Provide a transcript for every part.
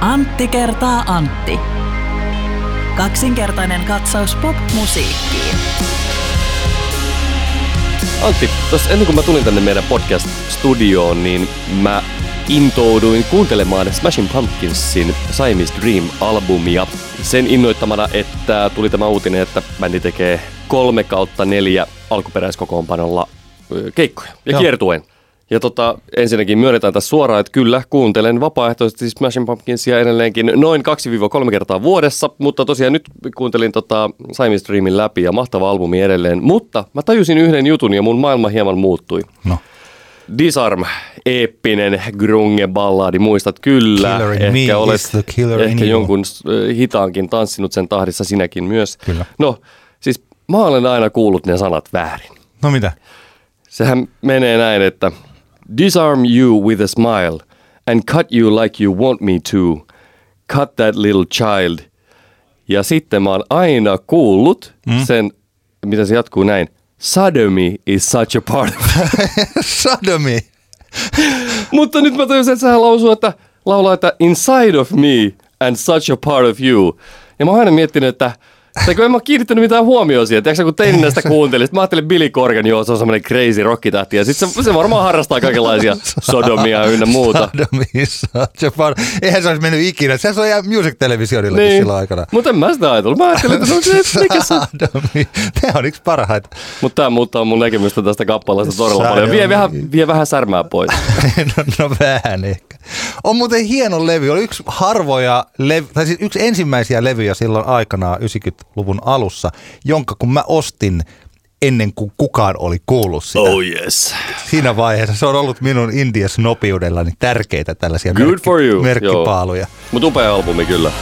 Antti kertaa Antti. Kaksinkertainen katsaus pop-musiikkiin. Antti, tuossa ennen kuin mä tulin tänne meidän podcast-studioon, niin mä intouduin kuuntelemaan Smashing Pumpkinsin Siamese Dream-albumia sen innoittamana, että tuli tämä uutinen, että bändi tekee kolme kautta neljä alkuperäiskokoonpanolla keikkoja ja Joo. kiertuen. Ja tota, ensinnäkin myönnetään tässä suoraan, että kyllä kuuntelen vapaaehtoisesti Smashing Pumpkinsia edelleenkin noin 2-3 kertaa vuodessa, mutta tosiaan nyt kuuntelin tota Siamese Dreamin läpi ja mahtava albumi edelleen. Mutta mä tajusin yhden jutun ja mun maailma hieman muuttui. No. Disarm, eeppinen grunge-balladi, muistat kyllä. Ehkä olet the killer in ehkä jonkun äh, hitaankin tanssinut sen tahdissa sinäkin myös. Kyllä. No, siis mä olen aina kuullut ne sanat väärin. No mitä? Sehän menee näin, että Disarm you with a smile and cut you like you want me to. Cut that little child. Ja sitten mä oon aina kuullut mm. sen, mitä se jatkuu näin. Sodomy is such a part of Sodomi. Mutta nyt mä tajusin, että sehän lausuu, että laulaa, että inside of me and such a part of you. Ja mä oon aina miettinyt, että tai kun en mä kiinnittänyt mitään huomioon siihen. Tiedätkö, kun tein sitä kuuntelin, sit mä ajattelin Billy Corgan, joo, se on semmoinen crazy rockitähti. Ja sitten se, se, varmaan harrastaa kaikenlaisia sodomia ynnä muuta. Sodomi is such a part. Eihän se olisi mennyt ikinä. Se on ihan music-televisionillakin niin. silloin aikana. Mutta en mä sitä ajatellut. Mä ajattelin, että no, se, mikä se... Tämä on yksi parhaita. Mutta tämä muuttaa mun näkemystä tästä kappaleesta todella paljon. Vie vähän, vie vähän särmää pois. no, no vähän ehkä. On muuten hieno levy. Oli yksi harvoja, lev- tai siis yksi ensimmäisiä levyjä silloin aikanaan 90-luvun alussa, jonka kun mä ostin ennen kuin kukaan oli kuullut sitä. Oh yes. Siinä vaiheessa se on ollut minun Indias nopeudellani tärkeitä tällaisia Good for you. merkkipaaluja. Mutta upea albumi kyllä.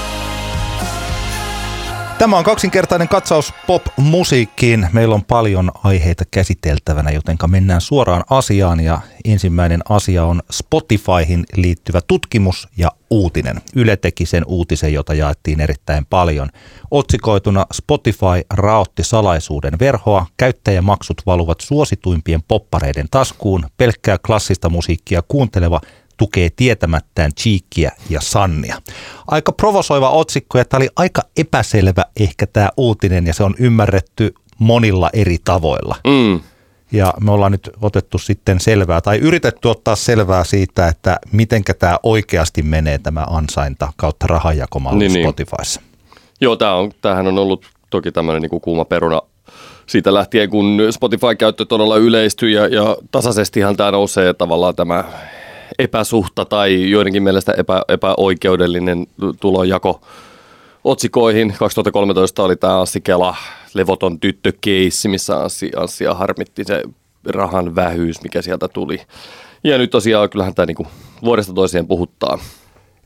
Tämä on kaksinkertainen katsaus pop-musiikkiin. Meillä on paljon aiheita käsiteltävänä, joten mennään suoraan asiaan. Ja ensimmäinen asia on Spotifyhin liittyvä tutkimus ja uutinen. Yle teki sen uutisen, jota jaettiin erittäin paljon. Otsikoituna Spotify raotti salaisuuden verhoa, käyttäjämaksut valuvat suosituimpien poppareiden taskuun, pelkkää klassista musiikkia kuunteleva tukee tietämättään Cheekkiä ja Sannia. Aika provosoiva otsikko ja tämä oli aika epäselvä ehkä tämä uutinen ja se on ymmärretty monilla eri tavoilla. Mm. Ja me ollaan nyt otettu sitten selvää tai yritetty ottaa selvää siitä, että mitenkä tämä oikeasti menee tämä ansainta kautta rahanjakomalli Niin, niin. Spotifyssa. Joo, tämä on, tämähän on ollut toki tämmöinen niin kuuma peruna siitä lähtien, kun Spotify-käyttö todella yleistyi ja, ja tasaisestihan tämä nousee tavallaan tämä epäsuhta tai joidenkin mielestä epä, epäoikeudellinen tulonjako otsikoihin. 2013 oli tämä Anssi Kela, levoton tyttökeissi, missä Anssi, Anssia harmitti se rahan vähyys, mikä sieltä tuli. Ja nyt tosiaan kyllähän tämä niinku vuodesta toiseen puhuttaa.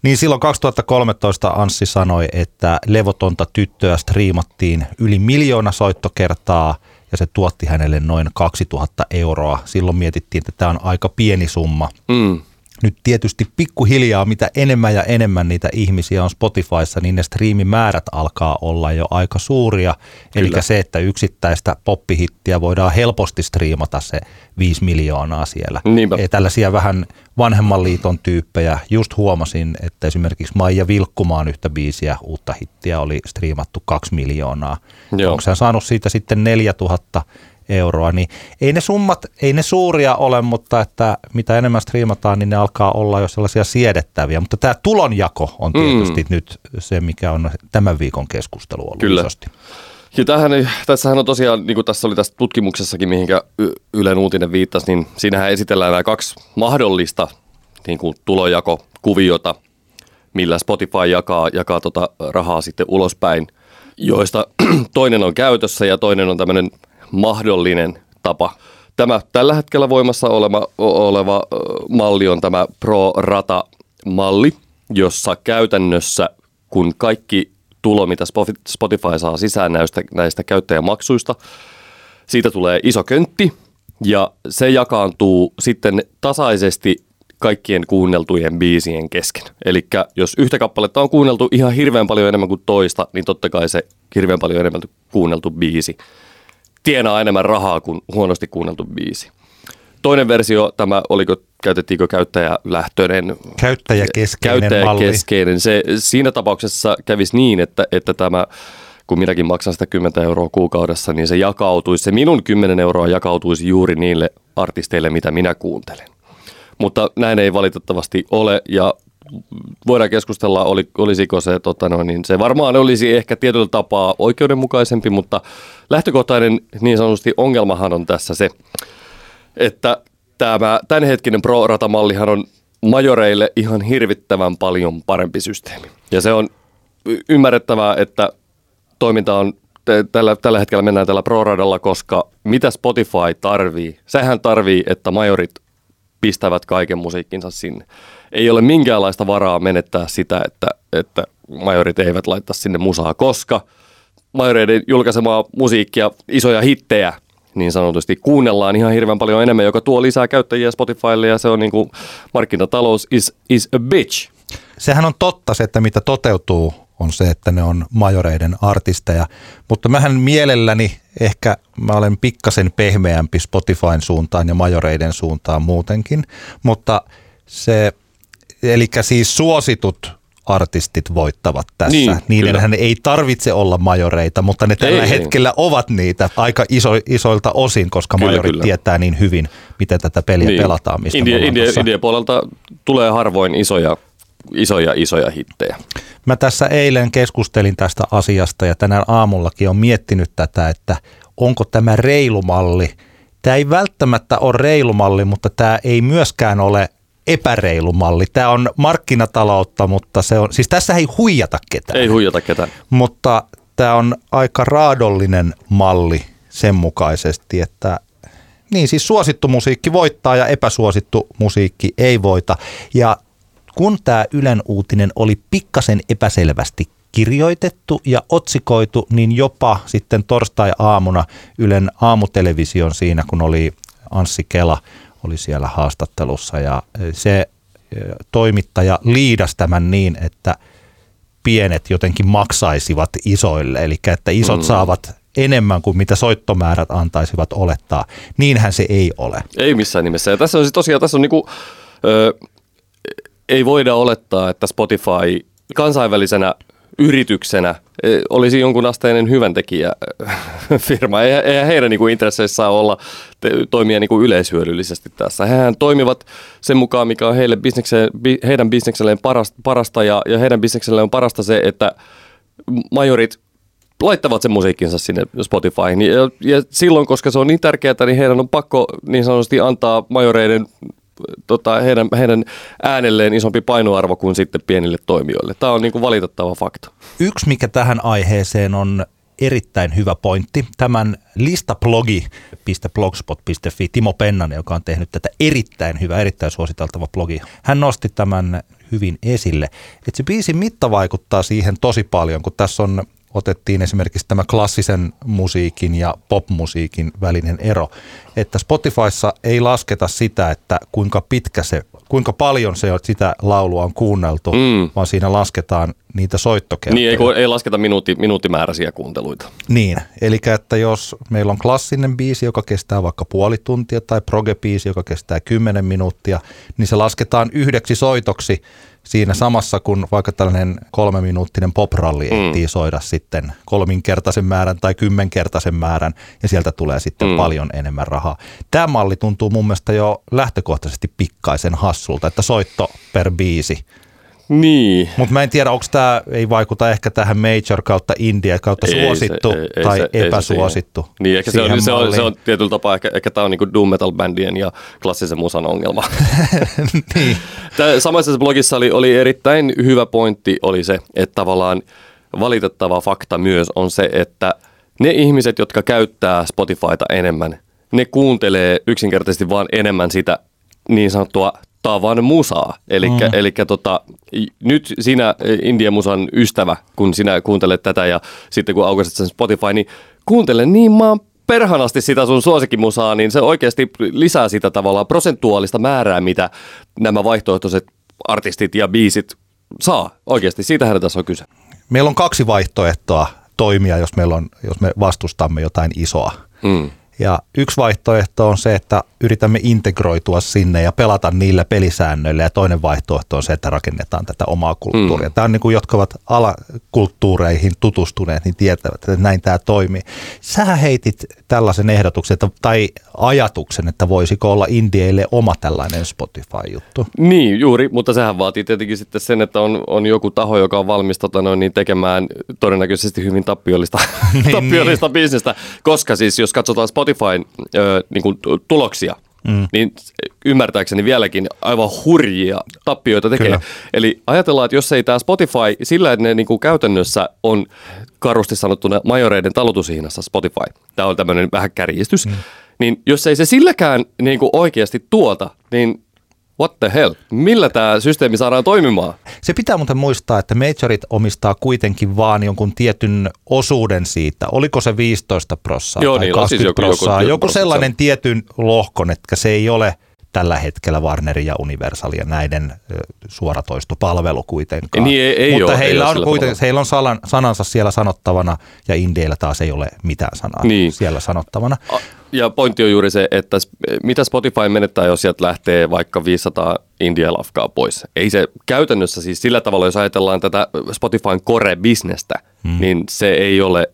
Niin silloin 2013 Anssi sanoi, että levotonta tyttöä striimattiin yli miljoona soittokertaa ja se tuotti hänelle noin 2000 euroa. Silloin mietittiin, että tämä on aika pieni summa. Mm. Nyt tietysti pikkuhiljaa, mitä enemmän ja enemmän niitä ihmisiä on Spotifyssa, niin ne striimimäärät alkaa olla jo aika suuria. Eli se, että yksittäistä poppihittiä voidaan helposti striimata se 5 miljoonaa siellä. Niinpä. Tällaisia vähän vanhemman liiton tyyppejä. Just huomasin, että esimerkiksi Maija Vilkkumaan yhtä biisiä, uutta hittiä oli striimattu 2 miljoonaa. Joo. Onko hän saanut siitä sitten 4000 euroa, niin ei ne summat, ei ne suuria ole, mutta että mitä enemmän striimataan, niin ne alkaa olla jo sellaisia siedettäviä. Mutta tämä tulonjako on tietysti mm. nyt se, mikä on tämän viikon keskustelu ollut Kyllä. isosti. Ja tämähän, tässähän on tosiaan, niin kuin tässä oli tässä tutkimuksessakin, mihinkä Ylen uutinen viittasi, niin siinähän esitellään nämä kaksi mahdollista niin kuin tulojakokuviota, millä Spotify jakaa, jakaa tota rahaa sitten ulospäin, joista toinen on käytössä ja toinen on tämmöinen mahdollinen tapa. Tämä tällä hetkellä voimassa oleva, oleva malli on tämä Pro-Rata-malli, jossa käytännössä kun kaikki tulo, mitä Spotify saa sisään näistä, näistä käyttäjämaksuista, siitä tulee iso köntti ja se jakaantuu sitten tasaisesti kaikkien kuunneltujen biisien kesken. Eli jos yhtä kappaletta on kuunneltu ihan hirveän paljon enemmän kuin toista, niin totta kai se hirveän paljon enemmän kuunneltu biisi tienaa enemmän rahaa kuin huonosti kuunneltu biisi. Toinen versio, tämä oliko käytettiinkö käyttäjälähtöinen Käyttäjäkeskeinen malli. käyttäjäkeskeinen. Se, siinä tapauksessa kävisi niin, että, että tämä kun minäkin maksan sitä 10 euroa kuukaudessa, niin se jakautuisi, se minun 10 euroa jakautuisi juuri niille artisteille, mitä minä kuuntelen. Mutta näin ei valitettavasti ole ja voidaan keskustella, oli, olisiko se, tota noin, niin se varmaan olisi ehkä tietyllä tapaa oikeudenmukaisempi, mutta lähtökohtainen niin sanotusti ongelmahan on tässä se, että tämä tämänhetkinen pro-ratamallihan on majoreille ihan hirvittävän paljon parempi systeemi. Ja se on ymmärrettävää, että toiminta on tällä, tällä hetkellä mennään tällä pro-radalla, koska mitä Spotify tarvii? Sehän tarvii, että majorit pistävät kaiken musiikkinsa sinne. Ei ole minkäänlaista varaa menettää sitä, että, että majorit eivät laittaa sinne musaa, koska majoreiden julkaisemaa musiikkia, isoja hittejä, niin sanotusti kuunnellaan ihan hirveän paljon enemmän, joka tuo lisää käyttäjiä Spotifylle ja se on niin kuin markkinatalous is, is a bitch. Sehän on totta se, että mitä toteutuu on se, että ne on majoreiden artisteja. Mutta mähän mielelläni ehkä mä olen pikkasen pehmeämpi Spotifyn suuntaan ja majoreiden suuntaan muutenkin. Mutta se, eli siis suositut artistit voittavat tässä. Niin, Niidenhän ei tarvitse olla majoreita, mutta ne tällä Ei, ei. hetkellä ovat niitä aika iso, isoilta osin, koska Kyllä, majorit kyllä. tietää niin hyvin, miten tätä peliä niin. pelataan. Mistä India, India, India puolelta tulee harvoin isoja, isoja, isoja hittejä. Mä tässä eilen keskustelin tästä asiasta ja tänään aamullakin on miettinyt tätä, että onko tämä reilu malli. Tämä ei välttämättä ole reilu malli, mutta tämä ei myöskään ole epäreilu malli. Tämä on markkinataloutta, mutta se on, siis tässä ei huijata ketään. Ei huijata ketään. Mutta tämä on aika raadollinen malli sen mukaisesti, että niin siis suosittu musiikki voittaa ja epäsuosittu musiikki ei voita. Ja kun tämä Ylen uutinen oli pikkasen epäselvästi kirjoitettu ja otsikoitu, niin jopa sitten torstai-aamuna Ylen aamutelevision siinä, kun oli Anssi Kela, oli siellä haastattelussa ja se eh, toimittaja liidas tämän niin, että pienet jotenkin maksaisivat isoille, eli että isot mm. saavat enemmän kuin mitä soittomäärät antaisivat olettaa. Niinhän se ei ole. Ei missään nimessä. Ja tässä on siis tosiaan, tässä on niinku, ö, ei voida olettaa, että Spotify kansainvälisenä yrityksenä ö, olisi jonkun asteinen hyväntekijä firma. Eihän, heidän niinku intresseissään olla te, toimia niinku yleishyödyllisesti tässä. Hehän toimivat sen mukaan, mikä on heille bisnekseen, bi, heidän bisnekselleen parasta, parasta ja, ja heidän bisnekselleen on parasta se, että majorit laittavat sen musiikkinsa sinne Spotifyhin. Ja, ja silloin, koska se on niin tärkeää, niin heidän on pakko niin sanotusti antaa majoreiden tota, heidän, heidän äänelleen isompi painoarvo kuin sitten pienille toimijoille. Tämä on niin kuin valitettava fakta. Yksi, mikä tähän aiheeseen on erittäin hyvä pointti. Tämän listablogi.blogspot.fi Timo Pennanen, joka on tehnyt tätä erittäin hyvä, erittäin suositeltava blogi. Hän nosti tämän hyvin esille, että se biisin mitta vaikuttaa siihen tosi paljon, kun tässä on otettiin esimerkiksi tämä klassisen musiikin ja popmusiikin välinen ero, että Spotifyssa ei lasketa sitä, että kuinka pitkä se, kuinka paljon se on, sitä laulua on kuunneltu, Mm. vaan siinä lasketaan niitä soittokertoja. Niin, ei, ei lasketa minuutti, minuuttimääräisiä kuunteluita. Niin, eli että jos meillä on klassinen biisi, joka kestää vaikka puoli tuntia, tai proge-biisi, joka kestää 10 minuuttia, niin se lasketaan yhdeksi soitoksi siinä samassa, kun vaikka tällainen kolmeminuuttinen popralli ehtii Mm. soida sitten kolminkertaisen määrän tai kymmenkertaisen määrän, ja sieltä tulee sitten Mm. paljon enemmän rahaa. Tämä malli tuntuu mun mielestä jo lähtökohtaisesti pikkaisen hassulta, että soitto per biisi Niin. mutta mä en tiedä, onko tämä, ei vaikuta ehkä tähän major kautta India kautta Ei se- suosittu ei- ei tai se- se epäsuosittu. siihen. Niin, ehkä se on, se, on, se on tietyllä tapaa, ehkä, ehkä tämä on niinku doom metal bändien ja klassisen musan ongelma. niin. Tää samaisessa blogissa oli, oli erittäin hyvä pointti, oli se, että tavallaan valitettava fakta myös on se, että ne ihmiset, jotka käyttää Spotifyta enemmän, ne kuuntelee yksinkertaisesti vaan enemmän sitä niin sanottua tavan musaa. Eli mm. tota, i- nyt sinä e, Indian musan ystävä, kun sinä kuuntelet tätä ja sitten kun aukaiset sen Spotify, niin kuuntele niin maan perhanasti sitä sun suosikkimusaa, niin se oikeasti lisää sitä tavallaan prosentuaalista määrää, mitä nämä vaihtoehtoiset artistit ja biisit saa. Oikeasti, siitähän tässä on kyse. Meillä on kaksi vaihtoehtoa toimia, jos, meillä on, jos me vastustamme jotain isoa. Mm. Ja yksi vaihtoehto on se, että yritämme integroitua sinne ja pelata niillä pelisäännöillä. Ja toinen vaihtoehto on se, että rakennetaan tätä omaa kulttuuria. Mm. Tämä on niin kuin, jotka ovat alakulttuureihin tutustuneet, niin tietävät, että näin tämä toimii. Sä heitit tällaisen ehdotuksen että, tai ajatuksen, että voisiko olla indieille oma tällainen Spotify-juttu. Niin, juuri, mutta sehän vaatii tietenkin sitten sen, että on, on joku taho, joka on valmis tota noin, niin tekemään todennäköisesti hyvin tappiollista, niin, tappiollista niin. bisnestä, koska siis jos katsotaan Spotifyn ö, niin kuin tuloksia, mm. niin ymmärtääkseni vieläkin aivan hurjia tappioita tekee. Kyllä. Eli ajatellaan, että jos ei tämä Spotify, sillä että ne niin kuin käytännössä on karusti sanottuna majoreiden talutushihnassa Spotify, tämä on tämmöinen vähän kärjistys, mm. niin jos ei se silläkään niin kuin oikeasti tuota, niin what the hell? Millä tämä systeemi saadaan toimimaan? Se pitää muuten muistaa, että majorit omistaa kuitenkin vaan jonkun tietyn osuuden siitä. Oliko se 15 prossaa Joo, tai niin, 20 siis joku, prossaa? joku, Joku sellainen tietyn lohkon, että se ei ole tällä hetkellä Warner ja Universal ja näiden suoratoistopalvelu kuitenkaan. Niin, ei- ei Mutta ole, ei heillä, ole on tavalla. heillä on salan, sanansa siellä sanottavana ja Indeillä taas ei ole mitään sanaa Niin. siellä sanottavana. A- Ja pointti on juuri se, että mitä Spotify menettää, jos sieltä lähtee vaikka 500 India-lafkaa pois. Ei se käytännössä siis sillä tavalla, jos ajatellaan tätä Spotifyn core-bisnestä, hmm. niin se ei ole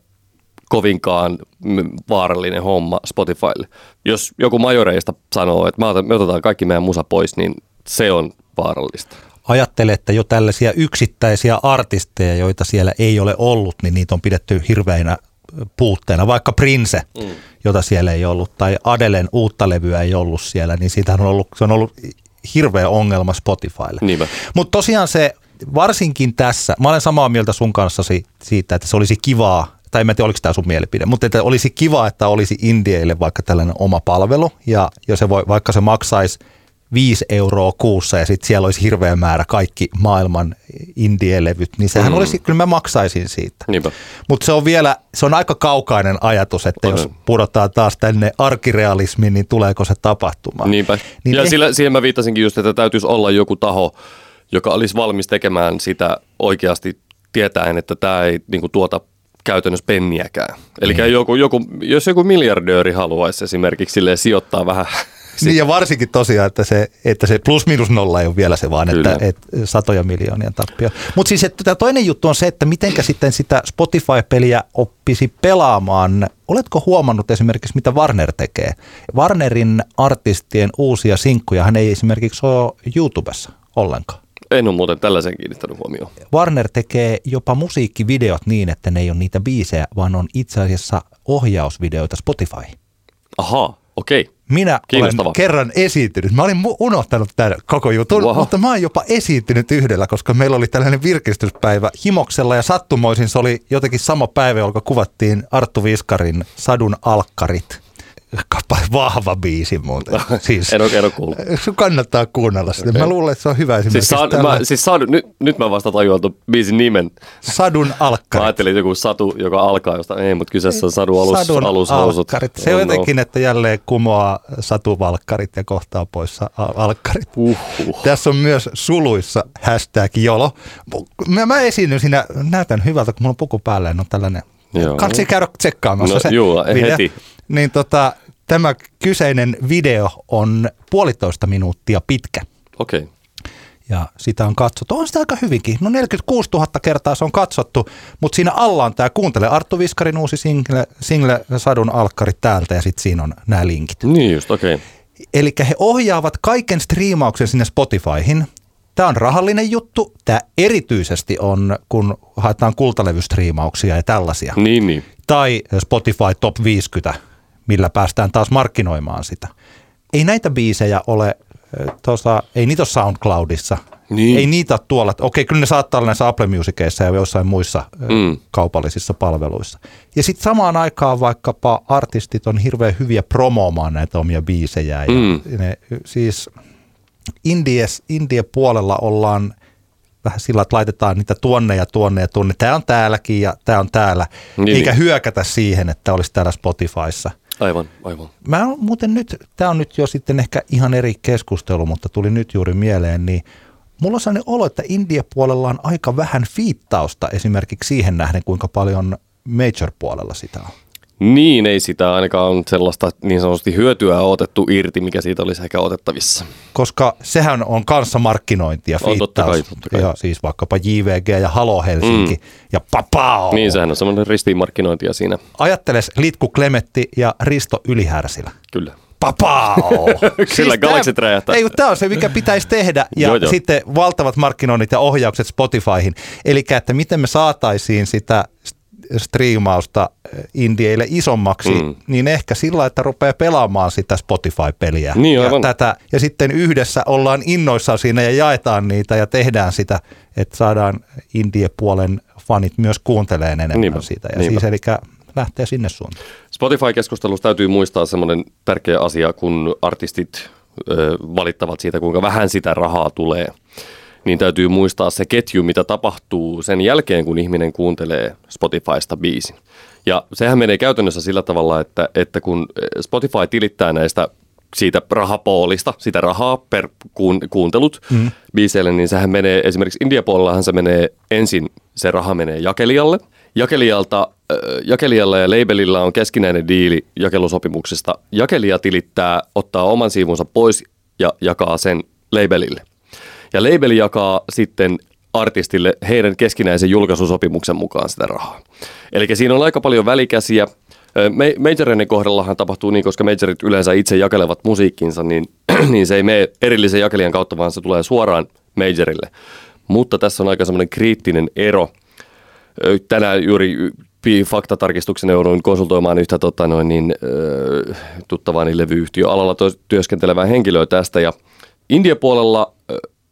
kovinkaan mm, vaarallinen homma Spotifylle. Jos joku majoreista sanoo, että me otetaan- me otetaan kaikki meidän musa pois, niin se on vaarallista. ajattele, että jo tällaisia yksittäisiä artisteja, joita siellä ei ole ollut, niin niitä on pidetty hirveinä puutteena. Vaikka Prince, mm. Jota siellä ei ollut, tai Adelen uutta levyä ei ollut siellä, niin siitä on ollut, se on ollut hirveä ongelma Spotifylle. Niinpä. Mutta tosiaan se, varsinkin tässä, mä olen samaa mieltä sun kanssa siitä, että se olisi kivaa, tai en mä tiedä, oliko tämä sun mielipide, mutta että olisi kiva, että olisi Indieille vaikka tällainen oma palvelu, ja, ja se voi, vaikka se maksaisi 5 euroa kuussa ja sitten siellä olisi hirveä määrä kaikki maailman indie-levyt, niin sehän mm. olisi, kyllä mä maksaisin siitä. Mutta se on vielä, se on aika kaukainen ajatus, että jos pudotaan taas tänne arkirealismiin, niin tuleeko se tapahtumaan. Niinpä. Niin ja eh- sillä, siihen mä viittasinkin just, että täytyisi olla joku taho, joka olisi valmis tekemään sitä oikeasti tietäen, että tämä ei niin kuin, tuota käytännössä penniäkään. Eli niin. joku, joku, jos joku miljardööri haluaisi esimerkiksi sijoittaa vähän Niin ja varsinkin tosiaan, että se, että se plus minus nolla ei ole vielä se vaan, että, Kyllä. että satoja miljoonia tappio. Mutta siis että tämä toinen juttu on se, että mitenkä sitten sitä Spotify-peliä oppisi pelaamaan. Oletko huomannut esimerkiksi, mitä Warner tekee? Warnerin artistien uusia sinkkuja hän ei esimerkiksi ole YouTubessa ollenkaan. En ole muuten tällaisen kiinnittänyt huomioon. Warner tekee jopa musiikkivideot niin, että ne ei ole niitä biisejä, vaan on itse asiassa ohjausvideoita Spotify. Ahaa, okei. Minä olen kerran esiintynyt. Mä olin unohtanut tämän koko jutun, Wow. mutta mä oon jopa esiintynyt yhdellä, koska meillä oli tällainen virkistyspäivä Himoksella ja sattumoisin se oli jotenkin sama päivä, jolloin kuvattiin Arttu Viskarin Sadun alkkarit. Kappale vahva biisi muuten. Siis, En ole, en ole kuullut. sun kannattaa kuunnella sitä. Mä luulen, että se on hyvä esimerkiksi. Siis, saan, mä, siis saan, nyt, nyt mä vasta tajuan tuon biisin nimen. Sadun Mä alkkarit. ajattelin, että joku satu, joka alkaa jostain. Ei, mutta kyseessä on sadu alus, Sadun alushousut. alkkarit. Se on no. jotenkin, että jälleen kumoaa satuvalkkarit ja kohtaa pois alkkarit. Uhuh. Tässä on myös suluissa hashtag jolo. Mä, mä esiinnyn siinä, näytän hyvältä, kun mulla on puku päällä on tällainen. Joo. Kansi käydä tsekkaamassa No, se juu, video. heti. Niin tota, tämä kyseinen video on puolitoista minuuttia pitkä. Okei. Okay. Ja sitä on katsottu. On sitä aika hyvinkin. No 46 000 kertaa se on katsottu, mutta siinä alla on tämä Kuuntele Arttu Viskarin uusi single, single Sadun alkkarit täältä ja sitten siinä on nämä linkit. Niin just, okei. Okay. Eli he ohjaavat kaiken striimauksen sinne Spotifyhin. Tämä on rahallinen juttu. Tämä erityisesti on, kun haetaan kultalevystriimauksia ja tällaisia. Niin, niin. Tai Spotify Top 50, millä päästään taas markkinoimaan sitä. Ei näitä biisejä ole, tuossa, ei niitä ole SoundCloudissa. Niin. Ei niitä ole tuolla. Okei, kyllä ne saattaa olla näissä Apple Musiceissa ja jossain muissa mm. Kaupallisissa palveluissa. Ja sitten samaan aikaan vaikkapa artistit on hirveän hyviä promoomaan näitä omia biisejä. Ja Mm. ne, siis Indies, India-puolella ollaan vähän sillä, että laitetaan niitä tuonne ja tuonne ja tuonne. Tämä on täälläkin ja tämä on täällä. Niin, eikä niin. hyökätä siihen, että olisi täällä Spotifyssa. Aivan, aivan. Mä oon muuten nyt, tämä on nyt jo sitten ehkä ihan eri keskustelu, mutta tuli nyt juuri mieleen, niin mulla on sellainen olo, että India-puolella on aika vähän fiittausta esimerkiksi siihen nähden, kuinka paljon major-puolella sitä on. Niin, ei sitä ainakaan sellaista niin sanotusti hyötyä otettu irti, mikä siitä olisi ehkä otettavissa. Koska sehän on kanssa markkinointia, On, totta kai, totta kai. Ja siis vaikkapa JVG ja Halo Helsinki mm. ja Papao. Niin, sehän on semmoinen ristiinmarkkinointia siinä, Ajatteles Litku Klemetti ja Risto Ylihärsillä. kyllä. Papao! Kyllä, galaksit räjähtää. Ei, tämä on se, mikä pitäisi tehdä. Ja Joo, joo. sitten valtavat markkinoinnit ja ohjaukset Spotifyhin. Eli että miten me saataisiin sitä striimausta eh, indieille isommaksi, mm. Niin ehkä sillä, että rupeaa pelaamaan sitä Spotify-peliä. Niin, ja, aivan. tätä, ja sitten yhdessä ollaan innoissaan siinä ja jaetaan niitä ja tehdään sitä, että saadaan indie-puolen fanit myös kuunteleen enemmän Niinpä, sitä. Ja niinpä. siis eli lähtee sinne suuntaan. Spotify-keskustelussa täytyy muistaa semmoinen tärkeä asia, kun artistit ö, valittavat siitä, kuinka vähän sitä rahaa tulee. Niin täytyy muistaa se ketju, mitä tapahtuu sen jälkeen, kun ihminen kuuntelee Spotifysta biisin. Ja sehän menee käytännössä sillä tavalla, että, että kun Spotify tilittää näistä siitä rahapoolista, sitä rahaa per kuun, kuuntelut mm. biiseille, niin sehän menee, esimerkiksi India-puolellahan se menee ensin, se raha menee jakelijalle. Jakelijalta, äh, jakelijalla ja labelilla on keskinäinen diili jakelusopimuksesta. Jakelija tilittää, ottaa oman siivunsa pois ja jakaa sen labelille. Ja labeli jakaa sitten artistille heidän keskinäisen julkaisusopimuksen mukaan sitä rahaa. Eli siinä on aika paljon välikäsiä. Ö, ma- Majoreiden kohdallahan tapahtuu niin, koska majorit yleensä itse jakelevat musiikkinsa, niin, niin se ei mene erillisen jakelijan kautta, vaan se tulee suoraan majorille. Mutta tässä on aika semmoinen kriittinen ero. Tänään juuri faktatarkistuksen jouduin konsultoimaan yhtä tota noin, niin, tuttavaani levyyhtiöalalla to- työskentelevää henkilöä tästä. Ja India-puolella ö,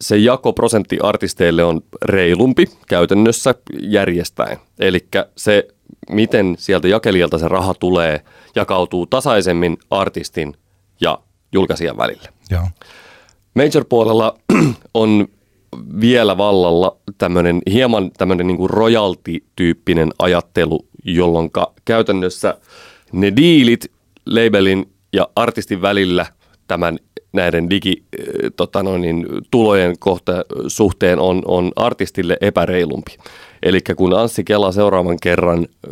se jakoprosentti artisteille on reilumpi käytännössä järjestäen. Eli se, miten sieltä jakelijalta se raha tulee, jakautuu tasaisemmin artistin ja julkaisijan välille. Joo. Major-puolella on vielä vallalla tämmöinen hieman tämmöinen niin royalty-tyyppinen ajattelu, jolloin käytännössä ne diilit labelin ja artistin välillä tämän näiden digi, äh, tota niin, tulojen kohta, suhteen on, on artistille epäreilumpi. Eli kun Anssi Kela seuraavan kerran ö,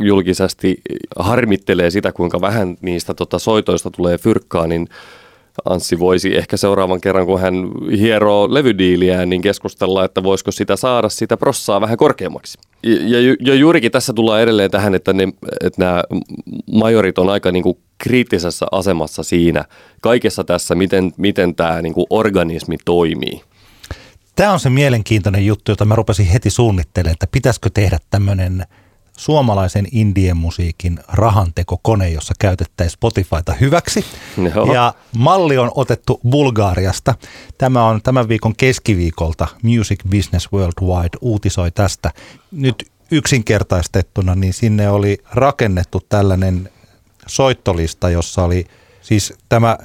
julkisesti harmittelee sitä, kuinka vähän niistä tota, soitoista tulee fyrkkaa, niin Anssi voisi ehkä seuraavan kerran, kun hän hieroo levydiiliään, niin keskustella, että voisiko sitä saada sitä prossaa vähän korkeammaksi. Ja, ja, ja juurikin tässä tullaan edelleen tähän, että, ne, että nämä majorit on aika niin kuin kriittisessä asemassa siinä kaikessa tässä, miten, miten tämä niin kuin organismi toimii. Tämä on se mielenkiintoinen juttu, jota mä rupesin heti suunnittelemaan, että pitäisikö tehdä tämmöinen suomalaisen indien musiikin rahantekokone, jossa käytettäisiin Spotifyta hyväksi. Joo. Ja malli on otettu Bulgaariasta. Tämä on tämän viikon keskiviikolta Music Business Worldwide uutisoi tästä. Nyt yksinkertaistettuna, niin sinne oli rakennettu tällainen soittolista, jossa oli siis tämä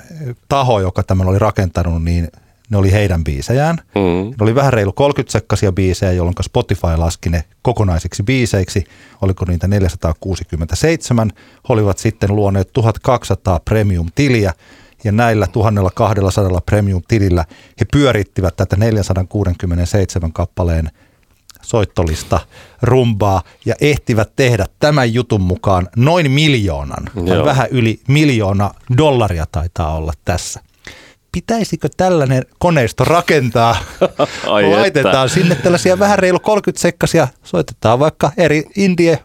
taho, joka tämän oli rakentanut, niin ne oli heidän biisejään. Mm. Ne oli vähän reilu 30 sekkaisia biisejä, jolloin Spotify laski ne kokonaisiksi biiseiksi. Oliko niitä 467. He olivat sitten luoneet 1200 premium-tiliä ja näillä 1200 premium-tilillä he pyörittivät tätä 467 kappaleen soittolista rumbaa ja ehtivät tehdä tämän jutun mukaan noin miljoonan, tai vähän yli miljoona dollaria taitaa olla tässä. Pitäisikö tällainen koneisto rakentaa? Ai Laitetaan että. sinne tällaisia vähän reilu 30 sekkasia, soitetaan vaikka eri indie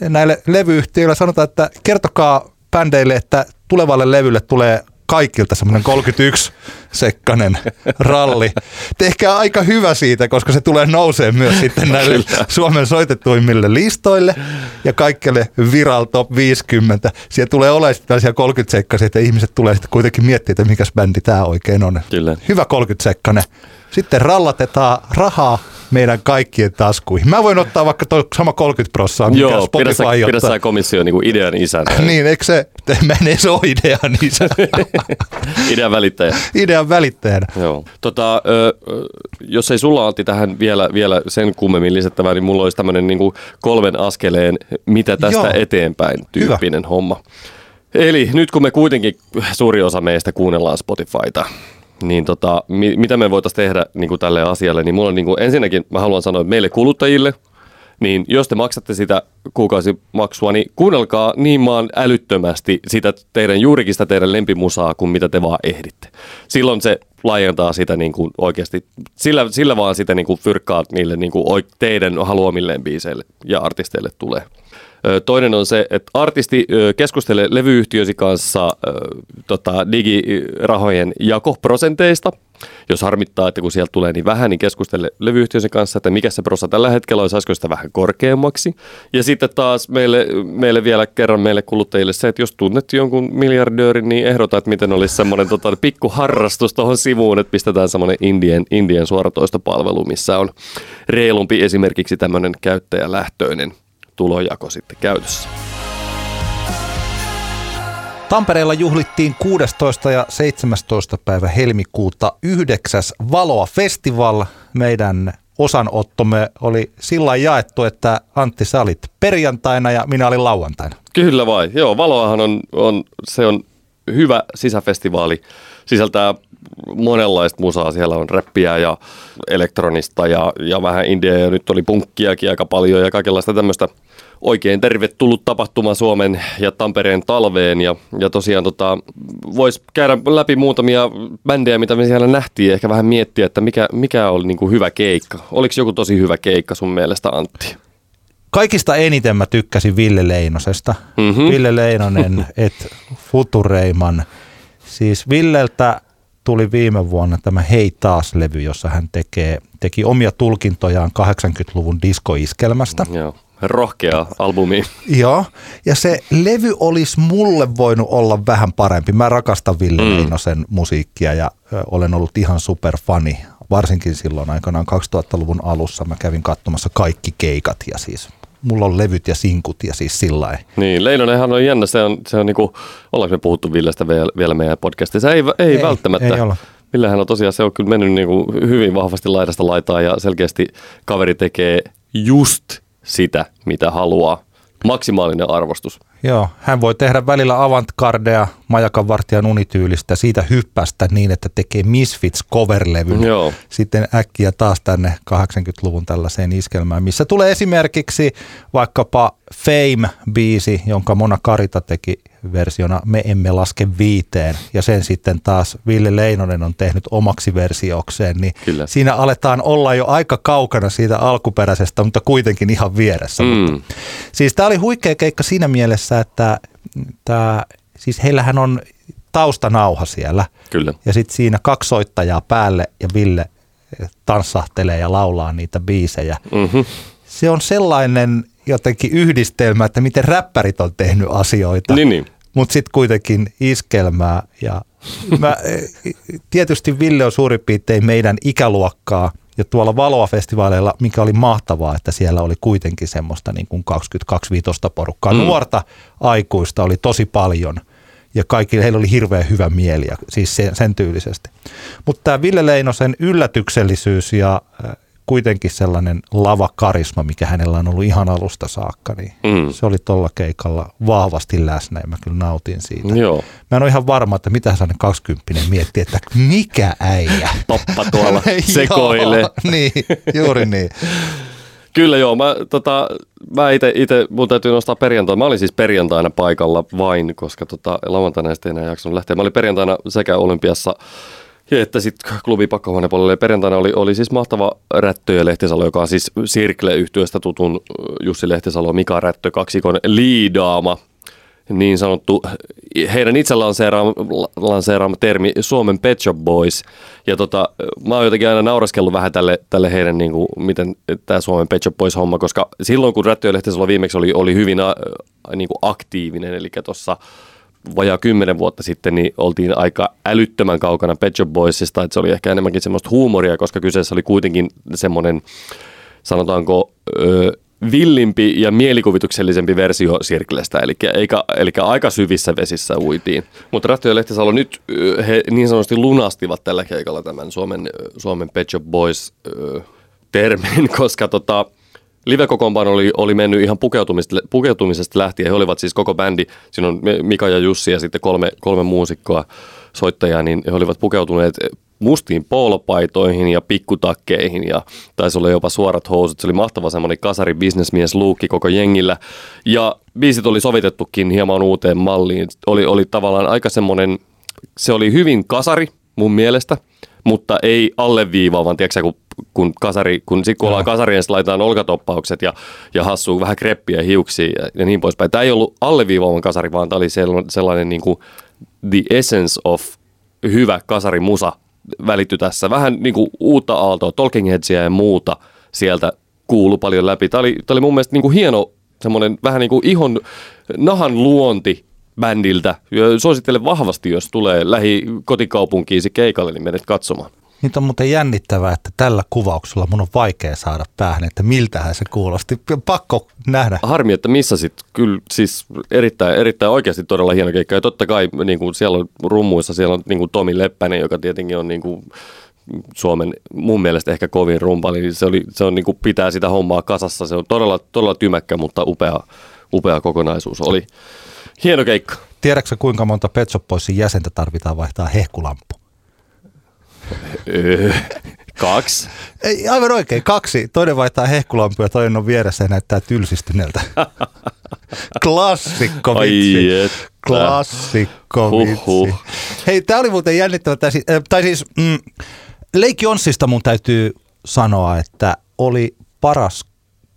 näille levyyhtiöille, sanotaan, että kertokaa bändeille, että tulevalle levylle tulee kaikilta semmoinen 31 sekkanen ralli. Tehkää aika hyvä siitä, koska se tulee nousee myös sitten näille Suomen soitetuimmille listoille ja kaikille Viral Top 50. Siellä tulee olemaan sitten tällaisia 30 sekkaisia, että ihmiset tulee sitten kuitenkin miettiä, että mikäs bändi tämä oikein on. Kyllä. Hyvä 30 sekkanen. Sitten rallatetaan rahaa meidän kaikkien taskuihin. Mä voin ottaa vaikka tuo sama 30 prossaa, mikä Joo, pidä Spotify sä, pidä ottaa. sä komissio niin kuin idean isänä, Niin, eikö se, mä en edes ole idean isä, idean välittäjä. idean välittäjänä. Joo. Tota, jos ei sulla Antti tähän vielä, vielä sen kummemmin lisättävää, niin mulla olisi tämmöinen niin kolmen askeleen, mitä tästä Joo. eteenpäin tyyppinen Hyvä. homma. Eli nyt kun me kuitenkin suuri osa meistä kuunnellaan Spotifyta, niin tota, mi, mitä me voitaisiin tehdä niin kuin tälle asialle, niin mulla on niin kuin, ensinnäkin mä haluan sanoa, että meille kuluttajille, niin jos te maksatte sitä kuukausimaksua, niin kuunnelkaa niin maan älyttömästi sitä teidän juurikin sitä teidän lempimusaa kuin mitä te vaan ehditte. Silloin se laajentaa sitä niin kuin oikeasti, sillä, sillä vaan sitä niin kuin fyrkkaa niille niin kuin teidän haluamilleen biiseille ja artisteille tulee. Toinen on se, että artisti keskustelee levyyhtiösi kanssa tota, digirahojen jakoprosenteista. Jos harmittaa, että kun sieltä tulee niin vähän, niin keskustele levyyhtiösi kanssa, että mikä se prosa tällä hetkellä on, saisiko sitä vähän korkeammaksi. Ja sitten taas meille, meille vielä kerran meille kuluttajille se, että jos tunnet jonkun miljardöörin, niin ehdota, että miten olisi semmoinen tota, pikku harrastus tuohon sivuun, että pistetään semmoinen Indien, Indien suoratoistopalvelu, missä on reilumpi esimerkiksi tämmöinen käyttäjälähtöinen – tulojako sitten käytössä. Tampereella juhlittiin 16. ja 17. päivä helmikuuta 9. Valoa Festival. Meidän osanottomme oli sillä jaettu, että Antti sä olit perjantaina ja minä olin lauantaina. Kyllä vai. Joo, Valoahan on, on, se on hyvä sisäfestivaali. Sisältää monenlaista musaa. Siellä on räppiä ja elektronista ja, ja vähän indie ja nyt oli punkkiakin aika paljon ja kaikenlaista tämmöistä oikein tervetullut tapahtuma Suomen ja Tampereen talveen. Ja, ja tosiaan tota, voisi käydä läpi muutamia bändejä, mitä me siellä nähtiin, ehkä vähän miettiä, että mikä, mikä oli niin kuin hyvä keikka. Oliko joku tosi hyvä keikka sun mielestä, Antti? Kaikista eniten mä tykkäsin Ville Leinosesta. Mm-hmm. Ville Leinonen, et Futureiman. Siis Villeltä tuli viime vuonna tämä Hei taas-levy, jossa hän tekee, teki omia tulkintojaan 80-luvun diskoiskelmästä. Joo rohkea albumi. Joo, ja se levy olisi mulle voinut olla vähän parempi. Mä rakastan Ville mm. Leinosen musiikkia ja ö, olen ollut ihan superfani. Varsinkin silloin aikanaan 2000-luvun alussa mä kävin katsomassa kaikki keikat ja siis mulla on levyt ja sinkut ja siis sillä Niin, Leinonenhan on jännä, se on, se on niinku, ollaanko me puhuttu Villestä vielä, meidän podcastissa? Ei, ei, ei välttämättä. Ei olla. Villehän on tosiaan, se on kyllä mennyt niinku hyvin vahvasti laidasta laitaa ja selkeästi kaveri tekee just sitä, mitä haluaa. Maksimaalinen arvostus. Joo, hän voi tehdä välillä avantgardea, majakan vartijan unityylistä, siitä hyppästä niin, että tekee Misfits coverlevyn. Joo. Sitten äkkiä taas tänne 80-luvun tällaiseen iskelmään, missä tulee esimerkiksi vaikkapa Fame-biisi, jonka Mona Karita teki versiona Me emme laske viiteen ja sen sitten taas Ville Leinonen on tehnyt omaksi versiokseen, niin Kyllä. siinä aletaan olla jo aika kaukana siitä alkuperäisestä, mutta kuitenkin ihan vieressä. Mm. Mutta, siis tämä oli huikea keikka siinä mielessä, että tämä, siis heillähän on taustanauha siellä. Kyllä. Ja sitten siinä kaksi soittajaa päälle ja Ville tanssahtelee ja laulaa niitä biisejä. Mm-hmm. Se on sellainen jotenkin yhdistelmä, että miten räppärit on tehnyt asioita. Niin, niin mutta sitten kuitenkin iskelmää. Ja mä, tietysti Ville on suurin piirtein meidän ikäluokkaa, ja tuolla Valoa-festivaaleilla, mikä oli mahtavaa, että siellä oli kuitenkin semmoista niin kuin 22 porukkaa. Mm. Nuorta aikuista oli tosi paljon ja kaikki, heillä oli hirveän hyvä mieli, siis sen, sen tyylisesti. Mutta tämä Ville Leinosen yllätyksellisyys ja kuitenkin sellainen lavakarisma, mikä hänellä on ollut ihan alusta saakka, niin mm. se oli tuolla keikalla vahvasti läsnä ja mä kyllä nautin siitä. Joo. Mä en ole ihan varma, että mitä sellainen 20 miettii, että mikä äijä. Toppa tuolla sekoilee. niin, juuri niin. Kyllä joo, mä, tota, mä ite, ite, mun täytyy nostaa perjantaina. Mä olin siis perjantaina paikalla vain, koska tota, lauantaina ei enää jaksanut lähteä. Mä olin perjantaina sekä Olympiassa ja että sitten klubi pakkohuonepuolelle perjantaina oli, oli siis mahtava Rättö ja Lehtisalo, joka on siis Sirkle-yhtiöstä tutun Jussi Lehtisalo, Mika Rättö, kaksikon liidaama niin sanottu, heidän itse lanseeraama, lanseeraama termi Suomen Pet Shop Boys. Ja tota, mä oon jotenkin aina nauraskellut vähän tälle, tälle heidän, niin kuin, miten tämä Suomen Pet Shop Boys homma, koska silloin kun Lehtisalo viimeksi oli, oli hyvin niin kuin aktiivinen, eli tuossa vajaa kymmenen vuotta sitten, niin oltiin aika älyttömän kaukana Pet Shop Boysista, että se oli ehkä enemmänkin semmoista huumoria, koska kyseessä oli kuitenkin semmoinen, sanotaanko, ö, villimpi ja mielikuvituksellisempi versio Sirklestä, eli, eikä, eli aika syvissä vesissä uitiin. Mutta Ratto ja Lehtisalo nyt he niin sanotusti lunastivat tällä keikalla tämän Suomen, Suomen Pet Shop Boys termin, koska tota, live-kokoonpano oli, oli mennyt ihan pukeutumisesta, pukeutumisesta lähtien. He olivat siis koko bändi, siinä on Mika ja Jussi ja sitten kolme, kolme muusikkoa, soittajaa, niin he olivat pukeutuneet mustiin poolopaitoihin ja pikkutakkeihin ja taisi olla jopa suorat housut. Se oli mahtava semmoinen kasari bisnesmies luukki koko jengillä. Ja biisit oli sovitettukin hieman uuteen malliin. Oli, oli tavallaan aika semmoinen, se oli hyvin kasari mun mielestä, mutta ei alleviivaavan, tiedätkö kun kun, kasari, kun sit kun ollaan kasarien, laitetaan olkatoppaukset ja, ja hassuu vähän kreppiä hiuksia ja, ja niin poispäin. Tämä ei ollut alleviivaavan kasari, vaan tämä oli sellainen, sellainen niin kuin the essence of hyvä kasarimusa välitty tässä. Vähän niin kuin uutta aaltoa, Talking Headsia ja muuta sieltä kuulu paljon läpi. Tämä oli, tämä oli mun mielestä niin kuin hieno semmoinen vähän niin kuin ihon nahan luonti bändiltä. Suosittelen vahvasti, jos tulee lähi kotikaupunkiisi keikalle, niin menet katsomaan. Niin on muuten jännittävää, että tällä kuvauksella mun on vaikea saada päähän, että miltähän se kuulosti. Pakko nähdä. Harmi, että missasit. Kyllä siis erittäin, erittäin oikeasti todella hieno keikka. Ja totta kai niin kuin siellä on rummuissa, siellä on niin kuin Tomi Leppänen, joka tietenkin on niin kuin Suomen mun mielestä ehkä kovin rumpa. Niin se, oli, se on niin kuin pitää sitä hommaa kasassa. Se on todella, todella tymäkkä, mutta upea, upea kokonaisuus oli. Hieno keikka. Tiedätkö kuinka monta Pet jäsentä tarvitaan vaihtaa hehkulampu? Kaksi. Ei, aivan oikein, kaksi. Toinen vaihtaa hehkulampu ja toinen on vieressä ja näyttää tylsistyneeltä. Klassikko vitsi. Klassikko vitsi. Hei, tämä oli muuten jännittävä. Tai siis mm, Lake Jonssista mun täytyy sanoa, että oli paras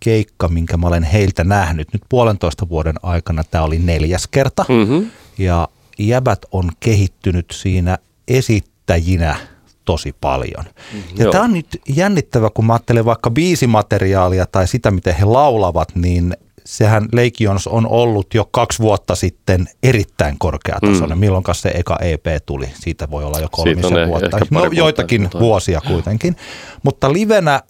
keikka, minkä mä olen heiltä nähnyt. Nyt puolentoista vuoden aikana tämä oli neljäs kerta. Mm-hmm. Ja jäbät on kehittynyt siinä esittäjinä – tosi paljon. Mm, ja tämä on nyt jännittävä, kun mä ajattelen vaikka biisimateriaalia tai sitä, miten he laulavat, niin sehän Leikions on ollut jo kaksi vuotta sitten erittäin korkeatasoinen. Mm. Milloin se eka EP tuli? Siitä voi olla jo kolmisen vuotta. No joitakin vuosia kuitenkin. Mutta livenä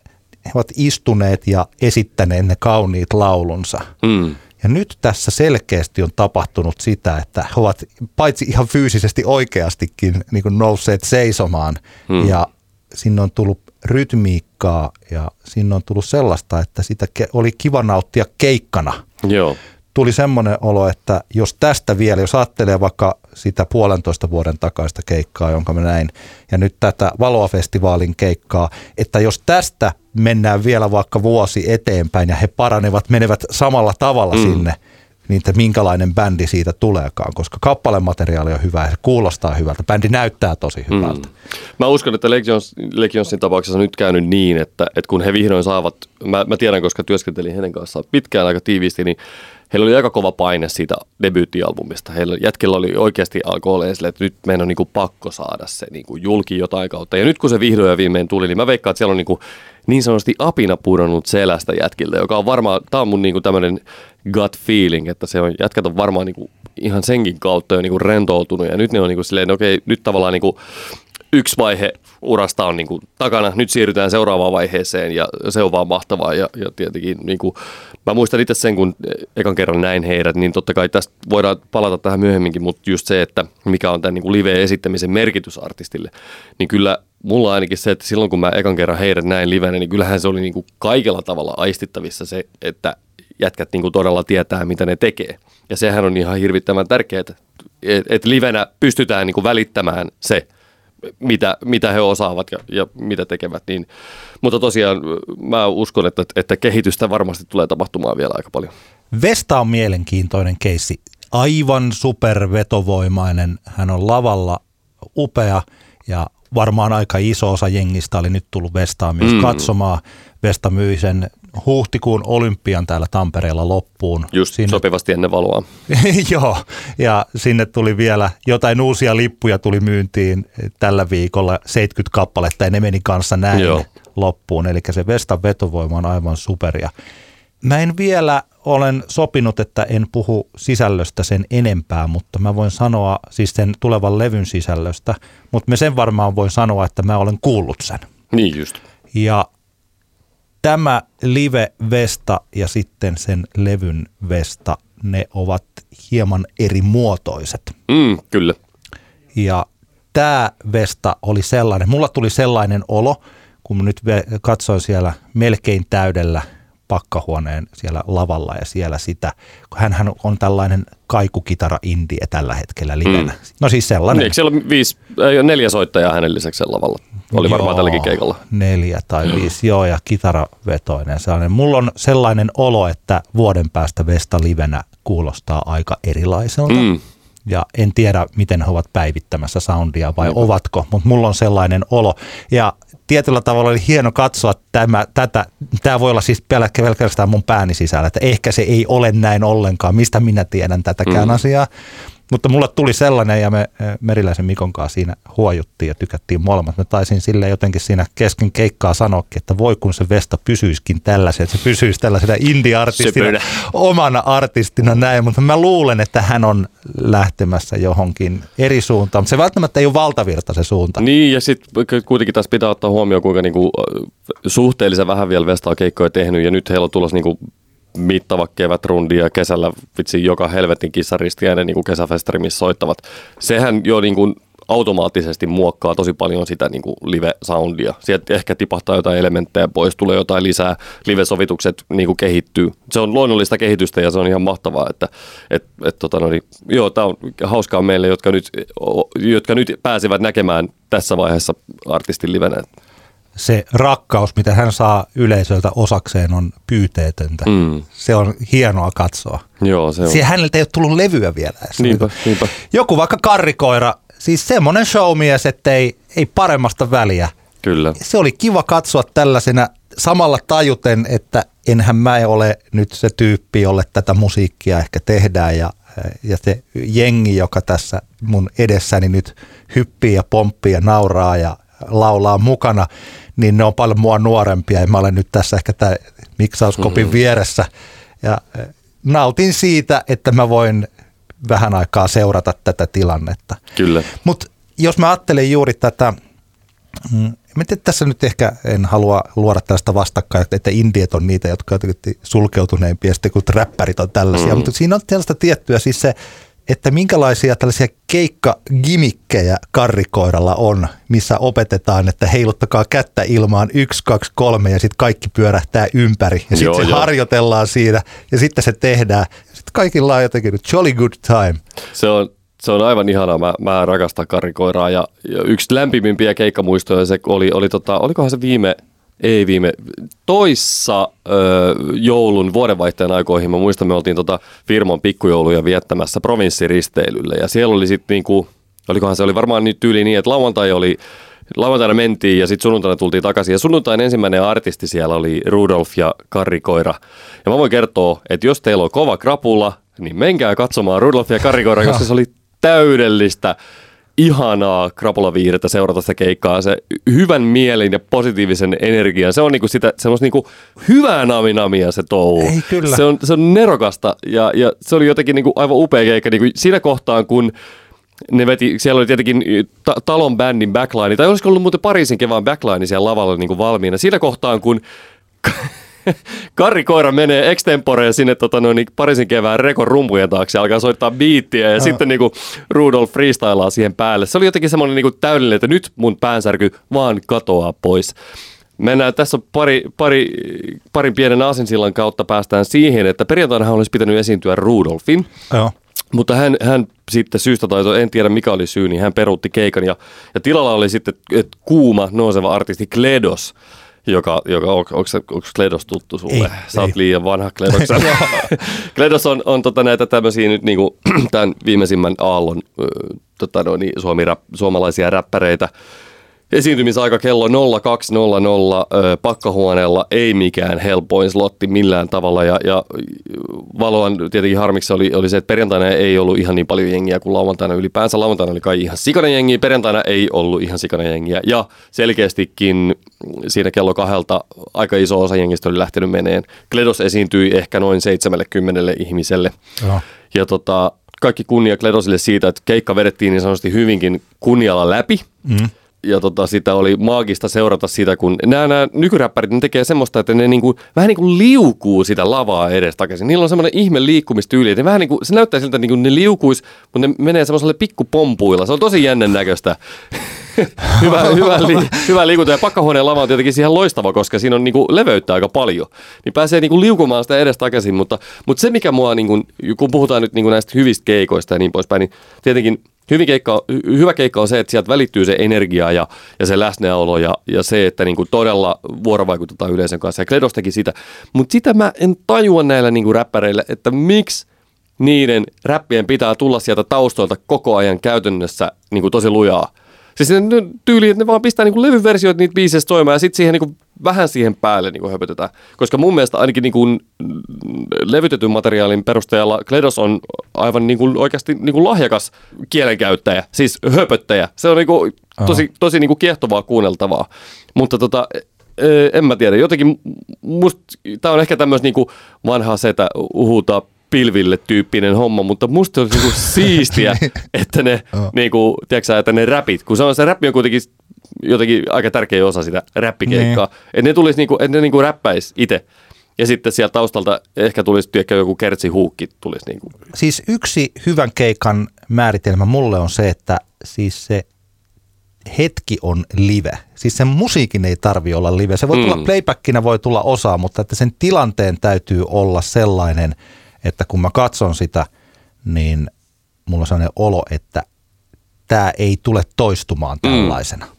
he ovat istuneet ja esittäneet ne kauniit laulunsa. Mm. Ja nyt tässä selkeästi on tapahtunut sitä, että he ovat paitsi ihan fyysisesti oikeastikin niin kuin nousseet seisomaan hmm. ja sinne on tullut rytmiikkaa ja sinne on tullut sellaista, että sitä oli kiva nauttia keikkana. Joo. Tuli semmoinen olo, että jos tästä vielä, jos ajattelee vaikka sitä puolentoista vuoden takaista keikkaa, jonka mä näin, ja nyt tätä Valoa-festivaalin keikkaa, että jos tästä mennään vielä vaikka vuosi eteenpäin ja he paranevat, menevät samalla tavalla mm. sinne, niin että minkälainen bändi siitä tuleekaan, koska kappalemateriaali on hyvä ja se kuulostaa hyvältä. Bändi näyttää tosi hyvältä. Mm. Mä uskon, että Legions, Legionsin tapauksessa on nyt käynyt niin, että, että kun he vihdoin saavat, mä, mä tiedän, koska työskentelin heidän kanssaan pitkään aika tiiviisti, niin heillä oli aika kova paine siitä debyyttialbumista. Heillä jätkillä oli oikeasti alkoi esille, että nyt meidän on niin kuin pakko saada se niin kuin julki jotain kautta. Ja nyt kun se vihdoin ja viimein tuli, niin mä veikkaan, että siellä on niin, kuin niin sanotusti apina pudonnut selästä jätkiltä, joka on varmaan, tämä on mun niin kuin tämmöinen gut feeling, että se on, jätkät on varmaan niin kuin ihan senkin kautta jo niin kuin rentoutunut. Ja nyt ne on niin kuin silleen, okei, nyt tavallaan niin kuin yksi vaihe urasta on niin kuin takana, nyt siirrytään seuraavaan vaiheeseen ja se on vaan mahtavaa. Ja, ja tietenkin niin kuin, mä muistan itse sen, kun ekan kerran näin heidät, niin totta kai tästä voidaan palata tähän myöhemminkin, mutta just se, että mikä on tämän niin kuin live-esittämisen merkitys artistille, niin kyllä mulla ainakin se, että silloin kun mä ekan kerran heidät näin livenä, niin kyllähän se oli niin kuin kaikella tavalla aistittavissa se, että jätkät niin kuin todella tietää, mitä ne tekee. Ja sehän on ihan hirvittävän tärkeää, että, että livenä pystytään niin kuin välittämään se, mitä, mitä he osaavat ja, ja mitä tekevät. Niin, mutta tosiaan mä uskon, että, että kehitystä varmasti tulee tapahtumaan vielä aika paljon. Vesta on mielenkiintoinen keissi. Aivan supervetovoimainen. Hän on lavalla upea ja varmaan aika iso osa jengistä oli nyt tullut Vestaan myös mm. katsomaan. Vesta myi sen huhtikuun olympian täällä Tampereella loppuun. Just sinne... sopivasti ennen valoa. Joo, ja sinne tuli vielä jotain uusia lippuja tuli myyntiin tällä viikolla, 70 kappaletta, ja ne meni kanssa näin Joo. loppuun. Eli se Vestan vetovoima on aivan superia. Mä en vielä olen sopinut, että en puhu sisällöstä sen enempää, mutta mä voin sanoa siis sen tulevan levyn sisällöstä, mutta me sen varmaan voin sanoa, että mä olen kuullut sen. Niin just. Ja tämä live-vesta ja sitten sen levyn vesta, ne ovat hieman eri muotoiset. Mm, kyllä. Ja tämä vesta oli sellainen, mulla tuli sellainen olo, kun nyt katsoin siellä melkein täydellä pakkahuoneen siellä lavalla ja siellä sitä, kun hänhän on tällainen kaikukitara indie tällä hetkellä livenä. Mm. No siis sellainen. Eikö siellä ole viisi, neljä soittajaa hänen lisäksi lavalla? Oli joo, varmaan tälläkin keikalla. Neljä tai viisi, joo, ja kitaravetoinen sellainen. Mulla on sellainen olo, että vuoden päästä Vesta livenä kuulostaa aika erilaiselta. Mm. Ja en tiedä, miten he ovat päivittämässä soundia vai mm. ovatko, mutta mulla on sellainen olo. Ja tietyllä tavalla oli hieno katsoa tämä, tätä. Tämä voi olla siis pelkästään mun pääni sisällä, että ehkä se ei ole näin ollenkaan. Mistä minä tiedän tätäkään mm. asiaa. Mutta mulle tuli sellainen ja me Meriläisen Mikon kanssa siinä huojuttiin ja tykättiin molemmat. Mä taisin sille jotenkin siinä kesken keikkaa sanoakin, että voi kun se Vesta pysyisikin tällaisen, että se pysyisi tällaisena indie-artistina, omana artistina näin. Mutta mä luulen, että hän on lähtemässä johonkin eri suuntaan. Mutta se välttämättä ei ole valtavirta se suunta. Niin ja sitten kuitenkin tässä pitää ottaa huomioon, kuinka niinku, suhteellisen vähän vielä Vesta on keikkoja tehnyt ja nyt heillä on tulossa niinku mittava kevätrundi ja kesällä vitsi joka helvetin kissaristiäinen niin kuin kesäfestari, missä soittavat. Sehän jo niin kuin automaattisesti muokkaa tosi paljon sitä niin kuin live-soundia. Sieltä ehkä tipahtaa jotain elementtejä pois, tulee jotain lisää, live-sovitukset niin kuin kehittyy. Se on luonnollista kehitystä ja se on ihan mahtavaa, että et, et, tota, no niin, joo, tämä on hauskaa meille, jotka nyt, jotka nyt pääsevät näkemään tässä vaiheessa artistin livenä se rakkaus, mitä hän saa yleisöltä osakseen, on pyyteetöntä. Mm. Se on hienoa katsoa. Joo, se on. Siihen häneltä ei ole tullut levyä vielä. Niinpä, niinpä. Joku vaikka karrikoira, siis semmoinen showmies, että ei, ei paremmasta väliä. Kyllä. Se oli kiva katsoa tällaisena samalla tajuten, että enhän mä ole nyt se tyyppi, jolle tätä musiikkia ehkä tehdään ja, ja se jengi, joka tässä mun edessäni nyt hyppii ja pomppii ja nauraa ja laulaa mukana, niin ne on paljon mua nuorempia ja mä olen nyt tässä ehkä tämä miksauskopin mm-hmm. vieressä ja eh, nautin siitä, että mä voin vähän aikaa seurata tätä tilannetta. Kyllä. Mutta jos mä ajattelen juuri tätä, mm, Mä tiedän, tässä nyt ehkä en halua luoda tällaista vastakkain, että indiet on niitä, jotka ovat sulkeutuneimpia, ja sitten kun räppärit on tällaisia, mm. mutta siinä on sellaista tiettyä, siis se että minkälaisia tällaisia keikkagimikkejä karrikoiralla on, missä opetetaan, että heiluttakaa kättä ilmaan yksi, kaksi, kolme ja sitten kaikki pyörähtää ympäri ja sitten se joo. harjoitellaan siinä ja sitten se tehdään. Sitten kaikilla on jotenkin jolly good time. Se on, se on aivan ihanaa. Mä, mä rakastan karrikoiraa ja, ja yksi lämpimimpiä keikkamuistoja se oli, oli tota, olikohan se viime – ei viime, toissa ö, joulun vuodenvaihteen aikoihin, mä muistan, me oltiin tota firman pikkujouluja viettämässä provinssiristeilylle ja siellä oli sitten niinku, olikohan se oli varmaan nyt tyyli niin, että lauantai oli Lauantaina mentiin ja sitten sunnuntaina tultiin takaisin. Ja sunnuntain ensimmäinen artisti siellä oli Rudolf ja Karrikoira. Ja mä voin kertoa, että jos teillä on kova krapula, niin menkää katsomaan Rudolf ja Karrikoira, koska se oli täydellistä ihanaa krapulaviihdettä seurata sitä keikkaa. Se hyvän mielen ja positiivisen energian, se on niinku sitä semmoista niinku hyvää naminamia se touhu. Ei, kyllä. Se on, se on nerokasta ja, ja se oli jotenkin niinku aivan upea keikka niinku siinä kohtaan, kun ne veti, siellä oli tietenkin ta- talon bändin backline, tai olisiko ollut muuten Pariisin kevään backline siellä lavalla niin kuin valmiina. Siinä kohtaan, kun Karri Koira menee extemporeen sinne tota, noin, niin Pariisin kevään rekon rumpujen taakse alkaa soittaa biittiä ja no. sitten niin kuin, Rudolf freestylaa siihen päälle. Se oli jotenkin semmoinen niin täydellinen, että nyt mun päänsärky vaan katoaa pois. Mennään tässä pari, pari, parin pienen asensillan kautta päästään siihen, että perjantaina olisi pitänyt esiintyä Rudolfin. Joo. Mutta hän, hän sitten syystä tai en tiedä mikä oli syy, niin hän peruutti keikan ja, ja tilalla oli sitten et, kuuma nouseva artisti Kledos joka, joka on, onko, onko Kledos tuttu sulle? Ei, Sä oot liian vanha Kledos. Kledos on, on tota näitä tämmöisiä nyt niinku, tämän viimeisimmän aallon tota no, niin, suomi, suomalaisia räppäreitä, Esiintymisaika kello 0200 ö, pakkahuoneella, ei mikään helpoin slotti millään tavalla. Ja, ja valoan tietenkin harmiksi oli, oli se, että perjantaina ei ollut ihan niin paljon jengiä kuin lauantaina ylipäänsä. Lauantaina oli kai ihan sikainen jengiä, perjantaina ei ollut ihan sikainen jengiä. Ja selkeästikin siinä kello kahdelta aika iso osa jengistä oli lähtenyt meneen. Kledos esiintyi ehkä noin 70 ihmiselle. Ja, ja tota, kaikki kunnia Kledosille siitä, että keikka vedettiin niin sanotusti hyvinkin kunnialla läpi. Mm ja tota, sitä oli maagista seurata sitä, kun nämä, nämä nykyräppärit ne tekee semmoista, että ne niinku, vähän niin kuin liukuu sitä lavaa edes takaisin. Niillä on semmoinen ihme liikkumistyyli, että ne vähän niin kuin, se näyttää siltä, että niin kuin ne liukuis, mutta ne menee semmoiselle pikkupompuilla. Se on tosi jännän näköistä. hyvä, hyvä, li, hyvä liikunta. Ja pakkahuoneen lava on tietenkin siihen loistava, koska siinä on niinku leveyttä aika paljon. Niin pääsee niinku liukumaan sitä edes takaisin. Mutta, mutta se, mikä mua, niinku, kun puhutaan nyt niinku näistä hyvistä keikoista ja niin poispäin, niin tietenkin hyvin keikka, hyvä keikka on se, että sieltä välittyy se energia ja, ja se läsnäolo ja, ja se, että niinku todella vuorovaikutetaan yleisön kanssa. Ja Kledos teki sitä. Mutta sitä mä en tajua näillä niinku räppäreillä, että miksi niiden räppien pitää tulla sieltä taustolta koko ajan käytännössä niin kuin tosi lujaa. Siis se tyyli, että ne vaan pistää niin levyversioita niitä biiseistä soimaan ja sitten siihen niin kuin, vähän siihen päälle niin kuin höpötetään. Koska mun mielestä ainakin niin kuin, levytetyn materiaalin perusteella Kledos on aivan niin kuin, oikeasti niin kuin lahjakas kielenkäyttäjä, siis höpöttäjä. Se on niin kuin, tosi, tosi niin kuin kiehtovaa kuunneltavaa. Mutta tota, en mä tiedä, jotenkin musta, tää on ehkä tämmöistä niin vanhaa setä uhuta pilville tyyppinen homma, mutta musta olisi niinku siistiä, että ne, niinku, tiedätkö, että ne räpit, kun se on se räppi on kuitenkin jotenkin aika tärkeä osa sitä räppikeikkaa, niin. että ne tulisi niinku, että ne niinku räppäisi itse. Ja sitten sieltä taustalta ehkä tulisi ehkä joku kertsihuukki tulisi. Niinku. Siis yksi hyvän keikan määritelmä mulle on se, että siis se hetki on live. Siis sen musiikin ei tarvi olla live. Se voi mm. tulla playbackina, voi tulla osaa, mutta että sen tilanteen täytyy olla sellainen – että kun mä katson sitä, niin mulla on sellainen olo, että tämä ei tule toistumaan mm. tällaisena. Mm.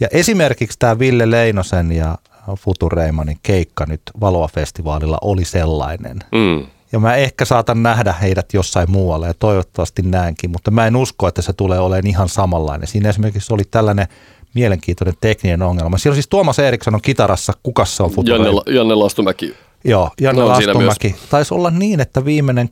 Ja esimerkiksi tämä Ville Leinosen ja Futureimanin keikka nyt Valoa-festivaalilla oli sellainen. Mm. Ja mä ehkä saatan nähdä heidät jossain muualla ja toivottavasti näenkin, mutta mä en usko, että se tulee olemaan ihan samanlainen. Siinä esimerkiksi oli tällainen mielenkiintoinen tekninen ongelma. Siellä siis Tuomas Eriksson on kitarassa, kukassa on Futureima. Janne, Janne Lastumäki Joo, Janne no, Lastumäki. Taisi olla niin, että viimeinen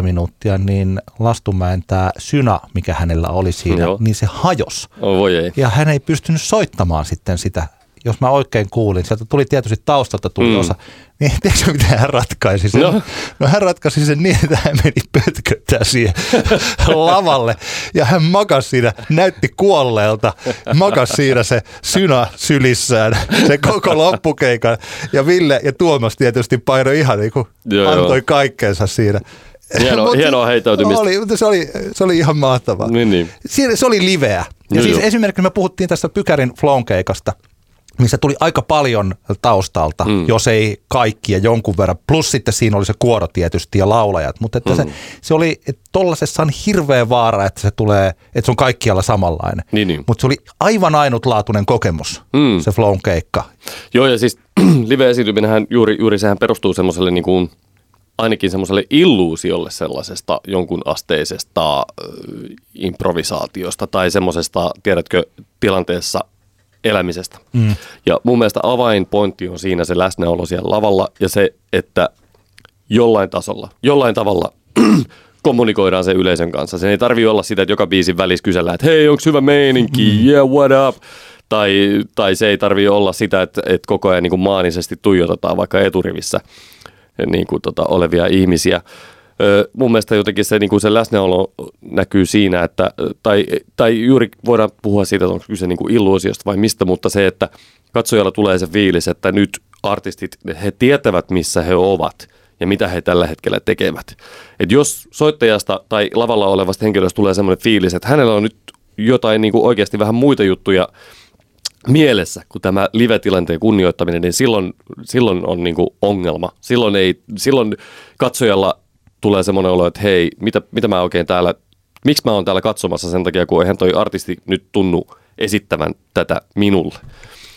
10-15 minuuttia, niin Lastumäen tämä syna, mikä hänellä oli siinä, Joo. niin se hajos. Oh, voi ei. Ja hän ei pystynyt soittamaan sitten sitä jos mä oikein kuulin, sieltä tuli tietysti taustalta tuli mm. osa, niin tiedätkö mitä hän ratkaisi sen? No. no hän ratkaisi sen niin, että hän meni pötköttää siihen lavalle ja hän makasi siinä, näytti kuolleelta, makasi siinä se syna sylissään, se koko loppukeikan ja Ville ja Tuomas tietysti painoi ihan niin kuin joo, antoi joo. kaikkeensa siinä. Hieno, hienoa heittäytymistä. Oli, mutta se oli, se oli ihan mahtavaa. Niin, niin. Se oli liveä. Ja joo, siis joo. esimerkiksi me puhuttiin tästä Pykärin flown keikasta – missä tuli aika paljon taustalta, mm. jos ei kaikki ja jonkun verran. Plus sitten siinä oli se kuoro tietysti ja laulajat. Mutta että mm. se, se oli, että tollasessa on hirveä vaara, että se tulee, että se on kaikkialla samanlainen. Niin, niin. Mutta se oli aivan ainutlaatuinen kokemus, mm. se flown keikka. Joo ja siis live-esiintyminenhän juuri, juuri sehän perustuu semmoiselle niin kuin, ainakin semmoiselle illuusiolle sellaisesta jonkun asteisesta äh, improvisaatiosta tai semmoisesta, tiedätkö, tilanteessa elämisestä. Mm. Ja mun mielestä avainpointti on siinä se läsnäolo siellä lavalla ja se, että jollain tasolla, jollain tavalla kommunikoidaan se yleisön kanssa. Sen ei tarvi olla sitä, että joka biisin välissä kysellään, että hei, onko hyvä meininki, mm. yeah, what up? Tai, tai se ei tarvi olla sitä, että, että koko ajan niin kuin maanisesti tuijotetaan vaikka eturivissä niin kuin, tota, olevia ihmisiä. Mun mielestä jotenkin se, niin kuin se läsnäolo näkyy siinä, että, tai, tai juuri voidaan puhua siitä, että onko kyse niin kuin illuusiosta vai mistä, mutta se, että katsojalla tulee se fiilis, että nyt artistit, he tietävät missä he ovat ja mitä he tällä hetkellä tekevät. Et jos soittajasta tai lavalla olevasta henkilöstä tulee semmoinen fiilis, että hänellä on nyt jotain niin kuin oikeasti vähän muita juttuja mielessä kuin tämä live-tilanteen kunnioittaminen, niin silloin, silloin on niin kuin ongelma. Silloin, ei, silloin katsojalla tulee semmoinen olo, että hei, mitä, mitä mä oikein täällä, miksi mä oon täällä katsomassa sen takia, kun eihän toi artisti nyt tunnu esittävän tätä minulle.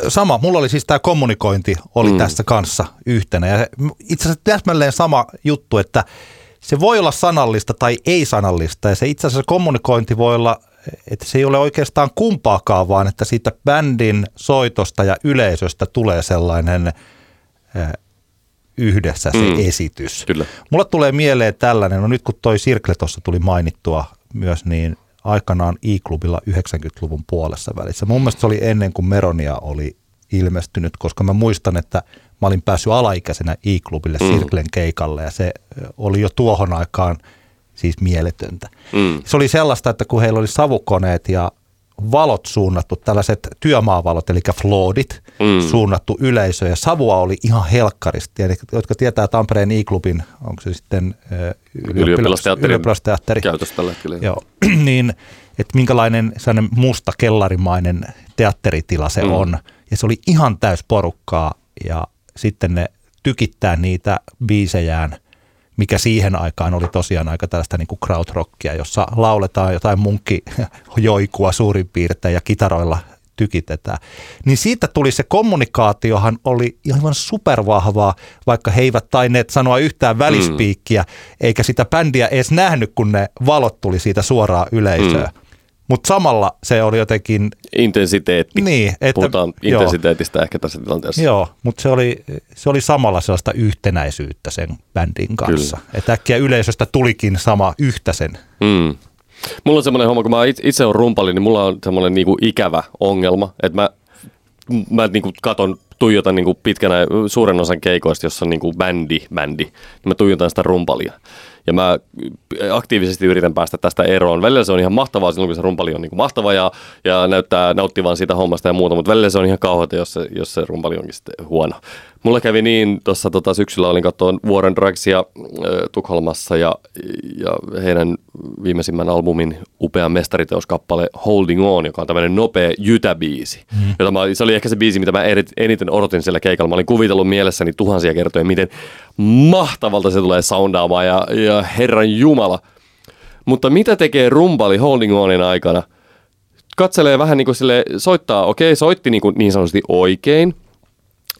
Sama, mulla oli siis tämä kommunikointi oli mm. tässä kanssa yhtenä ja itse asiassa täsmälleen sama juttu, että se voi olla sanallista tai ei sanallista ja se itse asiassa kommunikointi voi olla, että se ei ole oikeastaan kumpaakaan, vaan että siitä bändin soitosta ja yleisöstä tulee sellainen yhdessä se mm, esitys. Kyllä. Mulla tulee mieleen tällainen, no nyt kun toi Sirkle tuossa tuli mainittua myös, niin aikanaan I-klubilla 90-luvun puolessa välissä. Mun mielestä se oli ennen kuin Meronia oli ilmestynyt, koska mä muistan, että mä olin päässyt alaikäisenä I-klubille mm. Sirklen keikalle ja se oli jo tuohon aikaan siis mieletöntä. Mm. Se oli sellaista, että kun heillä oli savukoneet ja valot suunnattu, tällaiset työmaavalot, eli floodit, mm. suunnattu yleisö, ja savua oli ihan helkkaristi. Eli, jotka tietää Tampereen I-klubin, onko se sitten ylioppilasteatteri, ylioppilasteatteri. käytössä tällä hetkellä. Joo, niin että minkälainen sellainen musta kellarimainen teatteritila se mm. on. Ja se oli ihan täys porukkaa ja sitten ne tykittää niitä biisejään, mikä siihen aikaan oli tosiaan aika tällaista niin kuin krautrockia, jossa lauletaan jotain munkkijoikua suurin piirtein ja kitaroilla tykitetään. Niin siitä tuli se kommunikaatiohan oli aivan supervahvaa, vaikka he eivät taineet sanoa yhtään välispiikkiä, mm. eikä sitä bändiä edes nähnyt, kun ne valot tuli siitä suoraan yleisöön. Mm. Mutta samalla se oli jotenkin... Intensiteetti. Niin. Että, Puhutaan intensiteetistä joo, ehkä tässä tilanteessa. Joo, mutta se oli, se oli samalla sellaista yhtenäisyyttä sen bändin kanssa. Että äkkiä yleisöstä tulikin sama yhtesen. Mm. Mulla on semmoinen homma, kun mä itse olen rumpali, niin mulla on semmoinen niinku ikävä ongelma, että mä, mä niinku katon tuijotan niin pitkänä suuren osan keikoista, jossa on niin bändi, bändi, niin mä tuijotan sitä rumpalia ja mä aktiivisesti yritän päästä tästä eroon. Välillä se on ihan mahtavaa silloin, kun se rumpali on niin kuin mahtava ja, ja näyttää nauttivan siitä hommasta ja muuta, mutta välillä se on ihan kauheata, jos se, jos se rumpali onkin sitten huono. Mulla kävi niin, tuossa tota, syksyllä olin katsoa Warren Dragsia äh, Tukholmassa ja, ja heidän viimeisimmän albumin upea mestariteoskappale Holding On, joka on tämmöinen nopea jytäbiisi. Mm. Jota mä, se oli ehkä se biisi, mitä mä eniten odotin siellä keikalla. Mä olin kuvitellut mielessäni tuhansia kertoja, miten mahtavalta se tulee soundaamaan ja, ja herran jumala. Mutta mitä tekee rumpali Holding Onin aikana? Katselee vähän niin kuin sille, soittaa, okei, okay, soitti niin, kuin niin sanotusti oikein –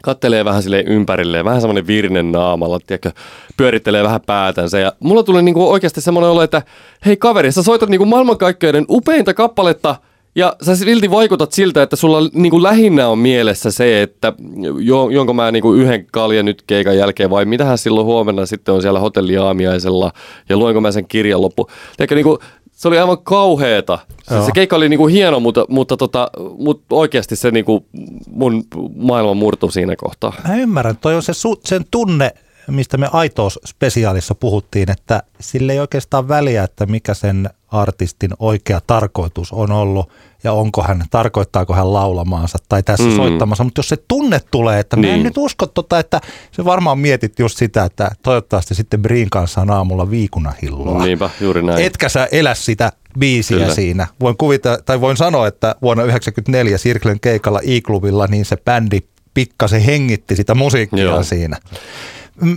kattelee vähän sille ympärilleen, vähän semmoinen virnen naamalla, tiedätkö, pyörittelee vähän päätänsä. Ja mulla tuli niinku oikeasti semmoinen olo, että hei kaveri, sä soitat niinku maailmankaikkeuden upeinta kappaletta, ja sä silti vaikutat siltä, että sulla niinku lähinnä on mielessä se, että jo, jonka mä niinku yhden kaljan nyt keikan jälkeen vai mitähän silloin huomenna sitten on siellä hotelliaamiaisella ja luenko mä sen kirjan loppu. Tiedätkö, niinku, se oli aivan kauheeta. Se, se keikka oli niinku hieno, mutta, mutta, tota, mutta oikeasti se niinku mun maailma murtui siinä kohtaa. Mä ymmärrän. Toi on se, sen tunne, mistä me Aitous-spesiaalissa puhuttiin, että sille ei oikeastaan väliä, että mikä sen artistin oikea tarkoitus on ollut ja onko hän, tarkoittaako hän laulamaansa tai tässä mm. soittamassa, mutta jos se tunne tulee, että niin. mä en niin. nyt usko tota, että se varmaan mietit just sitä, että toivottavasti sitten Briin kanssa on aamulla viikunahilloa. Niinpä, juuri näin. Etkä sä elä sitä biisiä Kyllä. siinä. Voin kuvita, tai voin sanoa, että vuonna 1994 Sirklen keikalla I-klubilla niin se bändi pikkasen hengitti sitä musiikkia Joo. siinä.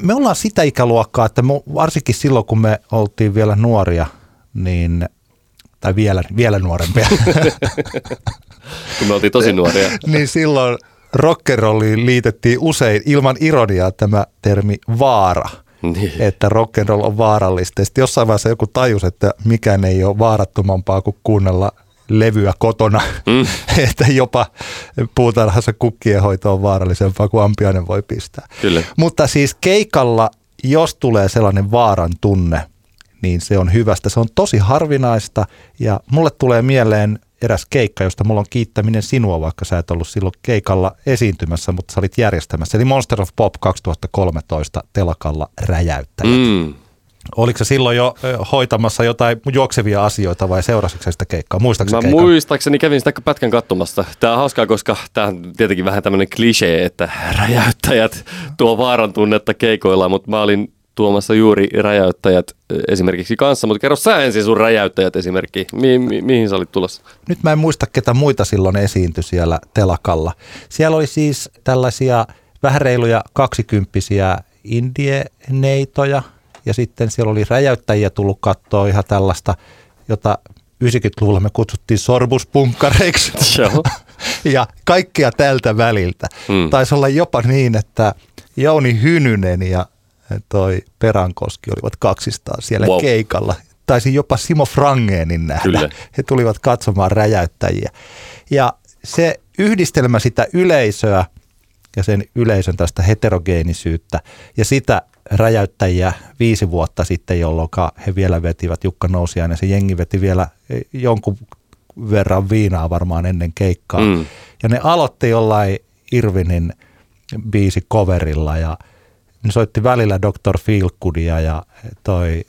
Me ollaan sitä ikäluokkaa, että varsinkin silloin kun me oltiin vielä nuoria, niin tai vielä, vielä nuorempia. kun me oltiin tosi nuoria. niin silloin rockerolliin liitettiin usein ilman ironiaa tämä termi vaara. Niin. Että rock'n'roll on vaarallista. Sitten jossain vaiheessa joku tajus, että mikään ei ole vaarattomampaa kuin kuunnella levyä kotona, mm. että jopa puutarhassa kukkien hoito on vaarallisempaa kuin ampiainen voi pistää. Kyllä. Mutta siis keikalla, jos tulee sellainen vaaran tunne, niin se on hyvästä. Se on tosi harvinaista ja mulle tulee mieleen eräs keikka, josta mulla on kiittäminen sinua, vaikka sä et ollut silloin keikalla esiintymässä, mutta sä olit järjestämässä. Eli Monster of Pop 2013 telakalla räjäyttäjät. Mm. Oliko se silloin jo hoitamassa jotain juoksevia asioita vai seurasitko sitä keikkaa? Muistaakseni Mä keikan? muistaakseni kävin sitä pätkän katsomassa. Tämä on hauskaa, koska tämä on tietenkin vähän tämmöinen klisee, että räjäyttäjät tuo vaaran tunnetta keikoilla, mutta mä olin tuomassa juuri räjäyttäjät esimerkiksi kanssa, mutta kerro sä ensin sun räjäyttäjät esimerkki. Mi- mi- mihin sä olit tulossa? Nyt mä en muista, ketä muita silloin esiintyi siellä telakalla. Siellä oli siis tällaisia vähän reiluja kaksikymppisiä indieneitoja, ja sitten siellä oli räjäyttäjiä tullut katsoa ihan tällaista, jota 90-luvulla me kutsuttiin sorbuspunkkareiksi. ja kaikkea tältä väliltä. Hmm. Taisi olla jopa niin, että Jouni Hynynen ja toi Perankoski olivat kaksistaan siellä wow. keikalla. Taisi jopa Simo Frangeenin nähdä. Kyllä. He tulivat katsomaan räjäyttäjiä. Ja se yhdistelmä sitä yleisöä ja sen yleisön tästä heterogeenisyyttä ja sitä räjäyttäjiä viisi vuotta sitten, jolloin he vielä vetivät Jukka Nousiainen. Se jengi veti vielä jonkun verran viinaa varmaan ennen keikkaa. Mm. Ja ne aloitti jollain Irvinin biisi coverilla ja – niin soitti välillä Dr. Feelgoodia ja toi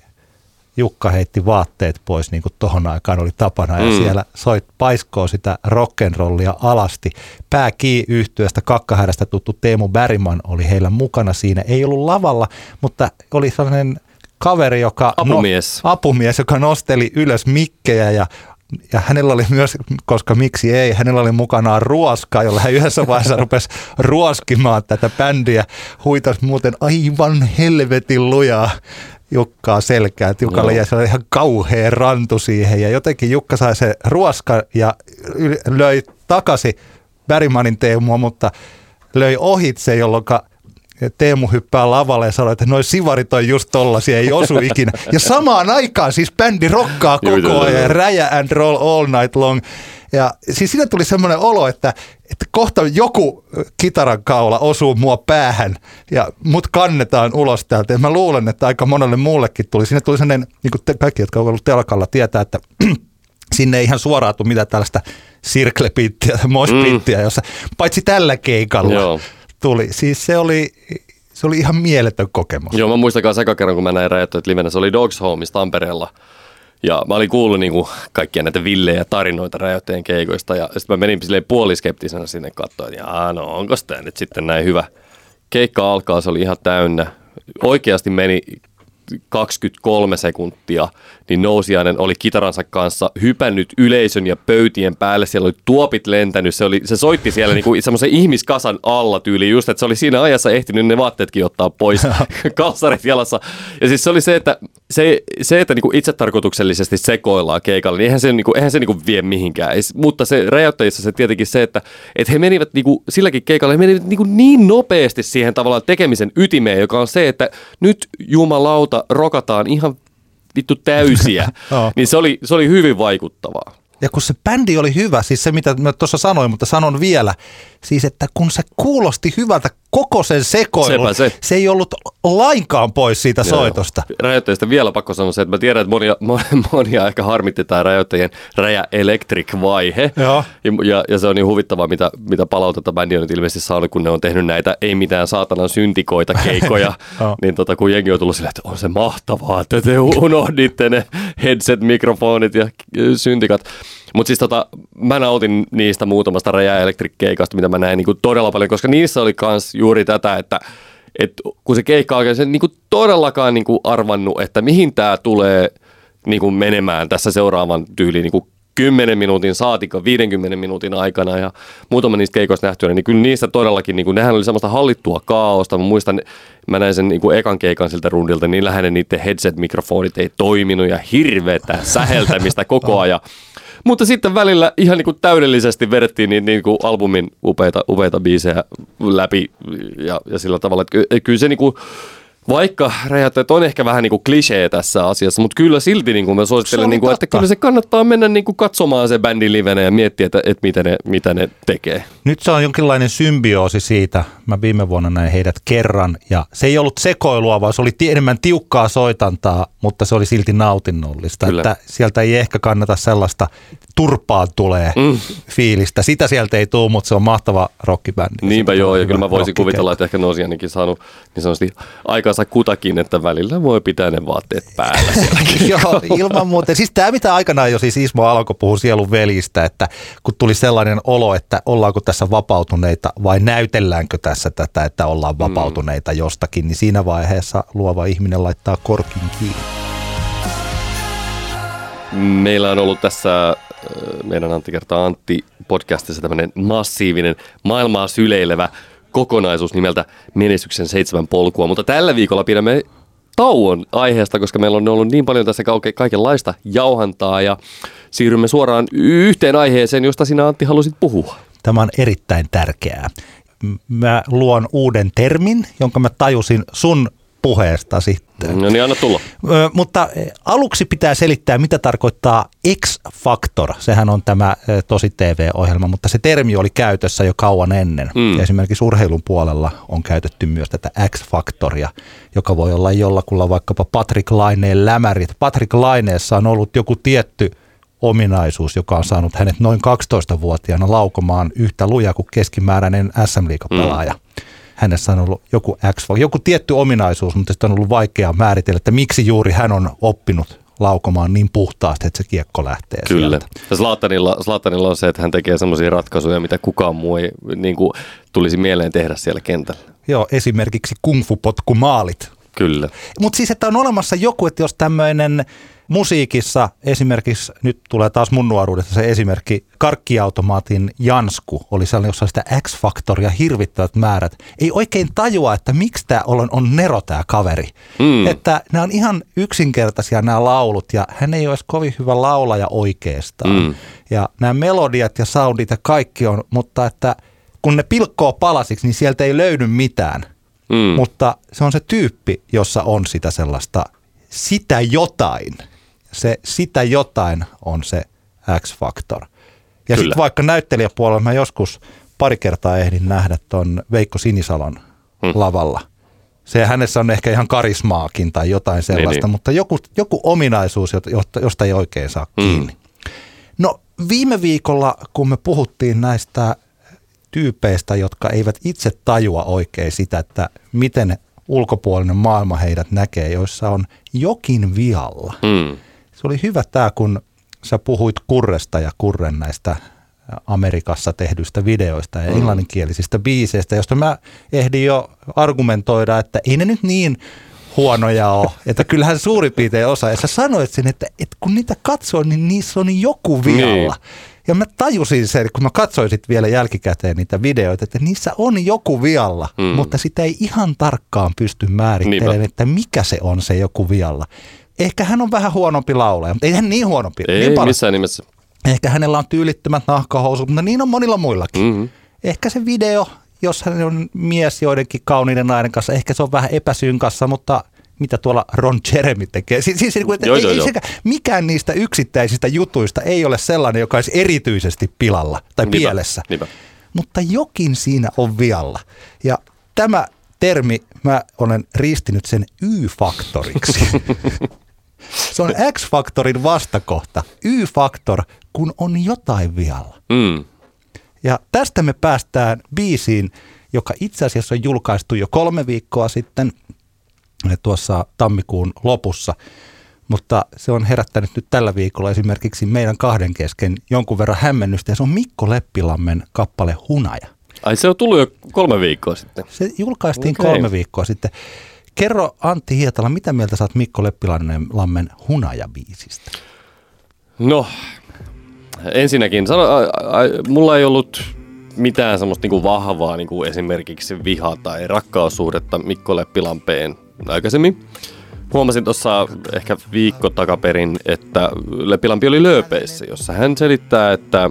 Jukka heitti vaatteet pois niin kuin tohon aikaan oli tapana ja mm. siellä soit paiskoo sitä rock'n'rollia alasti. Pääkii yhtyöstä kakkahärästä tuttu Teemu Bäriman oli heillä mukana siinä. Ei ollut lavalla, mutta oli sellainen kaveri, joka... Apumies. No, apumies, joka nosteli ylös mikkejä ja ja hänellä oli myös, koska miksi ei, hänellä oli mukanaan ruoska, jolla hän yhdessä vaiheessa rupesi ruoskimaan tätä bändiä. Huitas muuten aivan helvetin lujaa Jukkaa selkää, että Jukalle jäi ihan kauhea rantu siihen ja jotenkin Jukka sai se ruoska ja löi takaisin Bergmanin Teemua, mutta löi ohitse, jolloin Teemu hyppää lavalle ja sanoo, että noin sivarit on just tollasia, ei osu ikinä. Ja samaan aikaan siis bändi rokkaa koko ajan, räjä and roll all night long. Ja siis siinä tuli semmoinen olo, että, että kohta joku kitaran kaula osuu mua päähän ja mut kannetaan ulos täältä. Ja mä luulen, että aika monelle muullekin tuli. Siinä tuli sellainen, niin kuin te, kaikki, jotka ovat ollut telkalla, tietää, että sinne ei ihan suoraan tule mitään tällaista sirklepittiä tai mospittiä, mm. jossa paitsi tällä keikalla Joo. tuli. Siis se oli, se oli ihan mieletön kokemus. Joo, mä muistan sekä kerran, kun mä näin räjättöt livenä, se oli Dogs Homeissa Tampereella. Ja mä olin kuullut niin kuin kaikkia näitä villejä tarinoita räjäyttäjien keikoista ja sitten mä menin silleen puoliskeptisenä sinne katsoa, että no onko tämä nyt sitten näin hyvä. Keikka alkaa, se oli ihan täynnä. Oikeasti meni 23 sekuntia, niin Nousiainen oli kitaransa kanssa hypännyt yleisön ja pöytien päälle. Siellä oli tuopit lentänyt. Se, oli, se soitti siellä niinku semmoisen ihmiskasan alla tyyli just, että se oli siinä ajassa ehtinyt ne vaatteetkin ottaa pois, kalsarit jalassa. Ja siis se oli se, että, se, se, että niinku itse tarkoituksellisesti sekoillaan keikalle, niin eihän se, niinku, eihän se niinku vie mihinkään. Ei, mutta se räjäyttäjissä se tietenkin se, että, että he menivät niinku, silläkin keikalla, he menivät niinku niin nopeasti siihen tavallaan tekemisen ytimeen, joka on se, että nyt jumalauta rokataan ihan vittu täysiä, niin se oli, se oli hyvin vaikuttavaa. Ja kun se bändi oli hyvä, siis se mitä mä tuossa sanoin, mutta sanon vielä, siis että kun se kuulosti hyvältä koko sen sekoilun, se. se ei ollut lainkaan pois siitä Joo. soitosta. Rajoittajista vielä pakko sanoa se, että mä tiedän, että monia, monia ehkä harmitti tämä rajoittajien räjä electric vaihe. Ja, ja, se on niin huvittavaa, mitä, mitä palautetta bändi on nyt ilmeisesti saanut, kun ne on tehnyt näitä ei mitään saatanan syntikoita keikoja. niin tota, kun jengi on tullut silleen, että on se mahtavaa, että te unohditte ne headset-mikrofonit ja syntikat. Mutta siis tota, mä nautin niistä muutamasta Räjä Electric-keikasta, mitä mä näin niin todella paljon, koska niissä oli myös juuri tätä, että et kun se keikka alkoi, se niin kuin todellakaan niin kuin arvannut, että mihin tämä tulee niin kuin menemään tässä seuraavan tyyliin niin kuin 10 minuutin saatikka 50 minuutin aikana ja muutama niistä keikoista nähtyä, niin kyllä niistä todellakin, niin kuin, nehän oli semmoista hallittua kaaosta. Mä muistan, mä näin sen niin kuin ekan keikan siltä rundilta, niin lähinnä niiden headset-mikrofonit ei toiminut ja hirveätä säheltämistä koko ajan. Mutta sitten välillä ihan niin kuin täydellisesti vedettiin niin, niin kuin albumin upeita, upeita biisejä läpi ja, ja sillä tavalla, että kyllä se niin kuin, vaikka räjäyttäjät on ehkä vähän niin kuin klisee tässä asiassa, mutta kyllä silti niin kuin mä suosittelen, niin kuin, että kyllä se kannattaa mennä niin kuin katsomaan se bändin livenä ja miettiä, että, että mitä, ne, mitä ne tekee. Nyt se on jonkinlainen symbioosi siitä. Mä viime vuonna näin heidät kerran ja se ei ollut sekoilua, vaan se oli enemmän tiukkaa soitantaa, mutta se oli silti nautinnollista. Kyllä. Että sieltä ei ehkä kannata sellaista turpaan tulee mm. fiilistä. Sitä sieltä ei tule, mutta se on mahtava rockibändi. Niinpä joo, ja kyllä mä voisin kuvitella, että ehkä Nosianikin saanut niin sanotusti aikansa kutakin, että välillä voi pitää ne vaatteet päällä Joo, ilman muuta. Siis tämä mitä aikanaan jo siis Ismo alkoi puhua sielun velistä, että kun tuli sellainen olo, että ollaanko tässä vapautuneita vai näytelläänkö tässä tätä, että ollaan mm. vapautuneita mm. jostakin, niin siinä vaiheessa luova ihminen laittaa korkin kiinni. Meillä on ollut tässä meidän Antti kertaa Antti podcastissa tämmöinen massiivinen maailmaa syleilevä kokonaisuus nimeltä Menestyksen seitsemän polkua, mutta tällä viikolla pidämme tauon aiheesta, koska meillä on ollut niin paljon tässä kaikenlaista jauhantaa ja siirrymme suoraan yhteen aiheeseen, josta sinä Antti halusit puhua. Tämä on erittäin tärkeää. Mä luon uuden termin, jonka mä tajusin sun puheesta sitten. No niin, anna tulla. Ö, mutta aluksi pitää selittää, mitä tarkoittaa X-Factor. Sehän on tämä tosi TV-ohjelma, mutta se termi oli käytössä jo kauan ennen. Mm. esimerkiksi urheilun puolella on käytetty myös tätä X-Factoria, joka voi olla jollakulla vaikkapa Patrick Laineen lämärit. Patrick Laineessa on ollut joku tietty ominaisuus, joka on saanut hänet noin 12-vuotiaana laukomaan yhtä luja kuin keskimääräinen SM-liigapelaaja. Mm hänessä on ollut joku X, joku tietty ominaisuus, mutta sitten on ollut vaikea määritellä, että miksi juuri hän on oppinut laukomaan niin puhtaasti, että se kiekko lähtee Kyllä. Sieltä. Ja Zlatanilla, Zlatanilla on se, että hän tekee sellaisia ratkaisuja, mitä kukaan muu ei niin kuin, tulisi mieleen tehdä siellä kentällä. Joo, esimerkiksi kungfu-potkumaalit. Kyllä. Mutta siis, että on olemassa joku, että jos tämmöinen musiikissa esimerkiksi, nyt tulee taas mun nuoruudesta se esimerkki, karkkiautomaatin Jansku oli sellainen, jossa oli sitä X-faktoria hirvittävät määrät. Ei oikein tajua, että miksi tämä on, on Nero tämä kaveri. Mm. Että nämä on ihan yksinkertaisia nämä laulut ja hän ei ole edes kovin hyvä laulaja oikeastaan. Mm. Ja nämä melodiat ja soundit ja kaikki on, mutta että kun ne pilkkoo palasiksi, niin sieltä ei löydy mitään. Mm. Mutta se on se tyyppi, jossa on sitä sellaista, sitä jotain. Se sitä jotain on se X-Factor. Ja sitten vaikka näyttelijäpuolella mä joskus pari kertaa ehdin nähdä ton Veikko Sinisalon hmm. lavalla. Se hänessä on ehkä ihan karismaakin tai jotain niin, sellaista, niin, niin. mutta joku, joku ominaisuus, josta ei oikein saa hmm. kiinni. No viime viikolla, kun me puhuttiin näistä tyypeistä, jotka eivät itse tajua oikein sitä, että miten ulkopuolinen maailma heidät näkee, joissa on jokin vialla. Mm. Se oli hyvä tämä, kun sä puhuit Kurresta ja Kurren näistä Amerikassa tehdyistä videoista ja mm. englanninkielisistä biiseistä, josta mä ehdin jo argumentoida, että ei ne nyt niin huonoja ole. Että kyllähän suurin piirtein osa. Ja sä sanoit sen, että, että kun niitä katsoo, niin niissä on joku vialla. Niin. Ja mä tajusin sen, kun mä katsoin sit vielä jälkikäteen niitä videoita, että niissä on joku vialla, mm. mutta sitä ei ihan tarkkaan pysty määrittelemään, Niinpä. että mikä se on se joku vialla. Ehkä hän on vähän huonompi laulaja, mutta ei hän niin huonompi. Ei niin missään nimessä. Ehkä hänellä on tyylittömät nahkahousut, mutta niin on monilla muillakin. Mm-hmm. Ehkä se video, jos hän on mies joidenkin kauniiden nainen kanssa, ehkä se on vähän epäsynkassa, mutta mitä tuolla Ron Jeremy tekee. Siis, siis niin että joo, ei, joo, ei joo. Sekä, mikään niistä yksittäisistä jutuista ei ole sellainen, joka olisi erityisesti pilalla tai niinpä, pielessä. Niinpä. Mutta jokin siinä on vialla. Ja tämä termi, mä olen ristinyt sen Y-faktoriksi. Se on X-faktorin vastakohta. Y-faktor, kun on jotain vialla. Mm. Ja tästä me päästään biisiin, joka itse asiassa on julkaistu jo kolme viikkoa sitten – tuossa tammikuun lopussa, mutta se on herättänyt nyt tällä viikolla esimerkiksi meidän kahden kesken jonkun verran hämmennystä ja se on Mikko Leppilammen kappale Hunaja. Ai se on tullut jo kolme viikkoa sitten? Se julkaistiin okay. kolme viikkoa sitten. Kerro Antti Hietala, mitä mieltä saat Mikko Leppilammen Hunaja-biisistä? No, ensinnäkin, sano, a, a, mulla ei ollut mitään semmoista niinku vahvaa niinku esimerkiksi viha- tai rakkaussuhdetta Mikko Leppilampeen aikaisemmin. Huomasin tuossa ehkä viikko takaperin, että Lepilampi oli lööpeissä, jossa hän selittää, että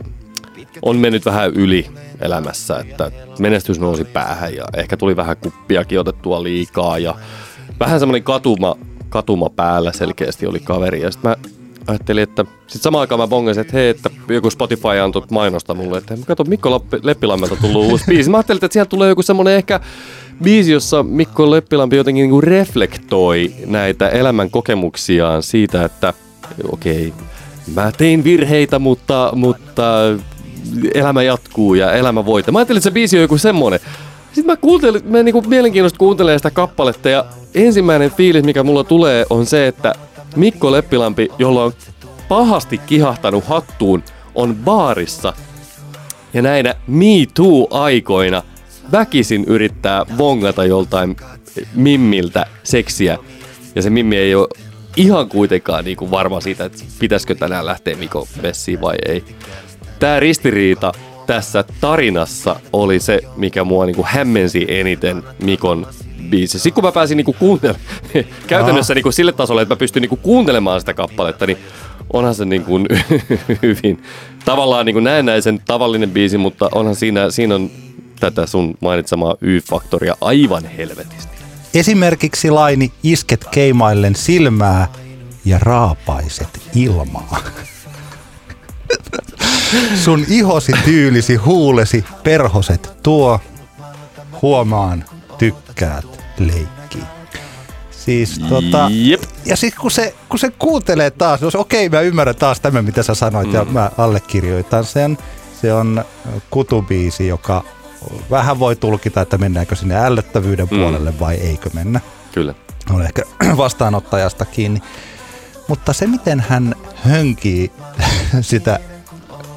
on mennyt vähän yli elämässä, että menestys nousi päähän ja ehkä tuli vähän kuppiakin otettua liikaa ja vähän semmoinen katuma, katuma päällä selkeästi oli kaveri. Ja sitten mä ajattelin, että sitten samaan aikaan mä bongasin, että hei, että joku Spotify antoi mainosta mulle, että kato Mikko Leppilammelta tullut uusi biisi. Mä ajattelin, että sieltä tulee joku semmoinen ehkä biisi, jossa Mikko Leppilampi jotenkin niin reflektoi näitä elämän kokemuksiaan siitä, että okei, okay, mä tein virheitä, mutta, mutta elämä jatkuu ja elämä voittaa. Mä ajattelin, että se biisi on joku semmonen. Sitten mä kuuntelin, mä niinku mielenkiintoista kuuntelen sitä kappaletta ja ensimmäinen fiilis, mikä mulla tulee, on se, että Mikko Leppilampi, jolla on pahasti kihahtanut hattuun, on baarissa. Ja näinä Me Too-aikoina väkisin yrittää vongata joltain mimmiltä seksiä. Ja se mimmi ei ole ihan kuitenkaan niin kuin varma siitä, että pitäisikö tänään lähteä Mikko messiin vai ei. Tämä ristiriita tässä tarinassa oli se, mikä mua niin kuin hämmensi eniten Mikon biisi. Sitten kun mä pääsin niinku kuuntelemaan, käytännössä niinku sille tasolle, että mä pystyn niinku kuuntelemaan sitä kappaletta, niin onhan se niinku hyvin tavallaan niinku näennäisen tavallinen biisi, mutta onhan siinä, siinä on tätä sun mainitsemaa Y-faktoria aivan helvetisti. Esimerkiksi laini isket keimaillen silmää ja raapaiset ilmaa. Sun ihosi tyylisi huulesi perhoset tuo, huomaan tykkäät leikkiä. Siis, tota, Jep. ja sitten kun se, kun se kuuntelee taas, jos okei okay, mä ymmärrän taas tämän mitä sä sanoit mm. ja mä allekirjoitan sen. Se on kutubiisi, joka vähän voi tulkita, että mennäänkö sinne ällöttävyyden mm. puolelle vai eikö mennä. Kyllä. On ehkä vastaanottajasta kiinni. Mutta se, miten hän hönkii sitä,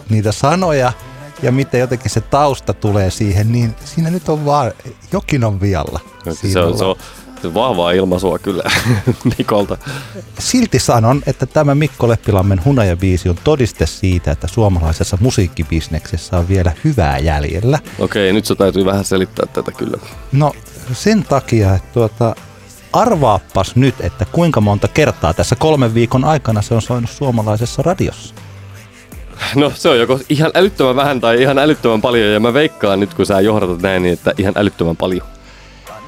niitä sanoja ja miten jotenkin se tausta tulee siihen, niin siinä nyt on vaan, jokin on vialla. Se on, se on Vahvaa ilmaisua kyllä Mikolta. Silti sanon, että tämä Mikko Leppilammen hunajabiisi on todiste siitä, että suomalaisessa musiikkibisneksessä on vielä hyvää jäljellä. Okei, nyt se täytyy vähän selittää tätä kyllä. No sen takia, että tuota, arvaappas nyt, että kuinka monta kertaa tässä kolmen viikon aikana se on soinut suomalaisessa radiossa. No se on joko ihan älyttömän vähän tai ihan älyttömän paljon ja mä veikkaan nyt kun sä johdatat näin, niin että ihan älyttömän paljon.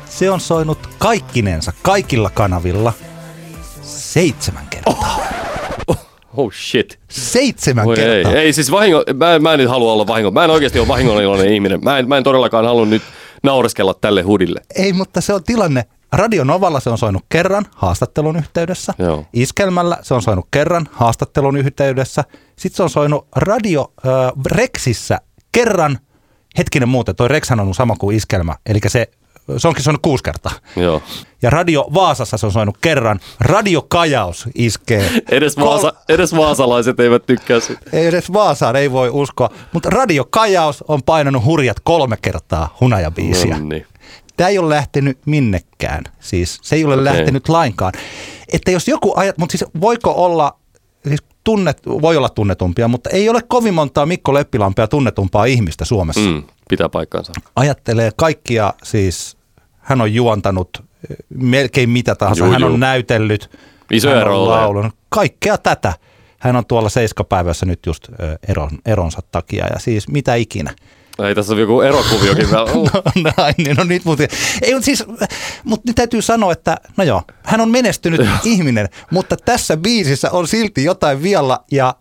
Se on soinut kaikkinensa kaikilla kanavilla seitsemän kertaa. Oh, oh shit. Seitsemän Voi kertaa. ei. ei siis vahingo, mä, mä en nyt halua olla vahingo. Mä en oikeasti ole vahingoniloinen ihminen. Mä en, mä en todellakaan halua nyt naureskella tälle hudille. Ei, mutta se on tilanne. Radio Novalla se on soinut kerran haastattelun yhteydessä. Joo. Iskelmällä se on soinut kerran haastattelun yhteydessä. Sitten se on soinut Radio äh, Rexissä kerran. Hetkinen muuten, toi Rexhän on sama kuin Iskelmä. Eli se, se onkin soinut kuusi kertaa. Joo. Ja Radio Vaasassa se on soinut kerran. Radio Kajaus iskee. Edes, vaasa, edes vaasalaiset eivät tykkää siitä. Ei edes Vaasaan, ei voi uskoa. Mutta Radio Kajaus on painanut hurjat kolme kertaa hunajabiisiä. No niin. Tämä ei ole lähtenyt minnekään. Siis se ei ole Okei. lähtenyt lainkaan. Että jos joku ajat, mutta siis voiko olla, siis tunnet, voi olla tunnetumpia, mutta ei ole kovin montaa Mikko Leppilampea tunnetumpaa ihmistä Suomessa. Mm. Pitää paikkaansa. Ajattelee kaikkia, siis hän on juontanut eh, melkein mitä tahansa, Juu, hän on juu. näytellyt, Isoja hän on laulunut, kaikkea tätä. Hän on tuolla seiskapäivässä nyt just ö, eron, eronsa takia ja siis mitä ikinä. Ei tässä on joku erokuviokin vielä. Uh. No näin, niin no nyt, mutta, ei, mutta siis, mutta nyt täytyy sanoa, että no joo, hän on menestynyt ihminen, mutta tässä biisissä on silti jotain vialla ja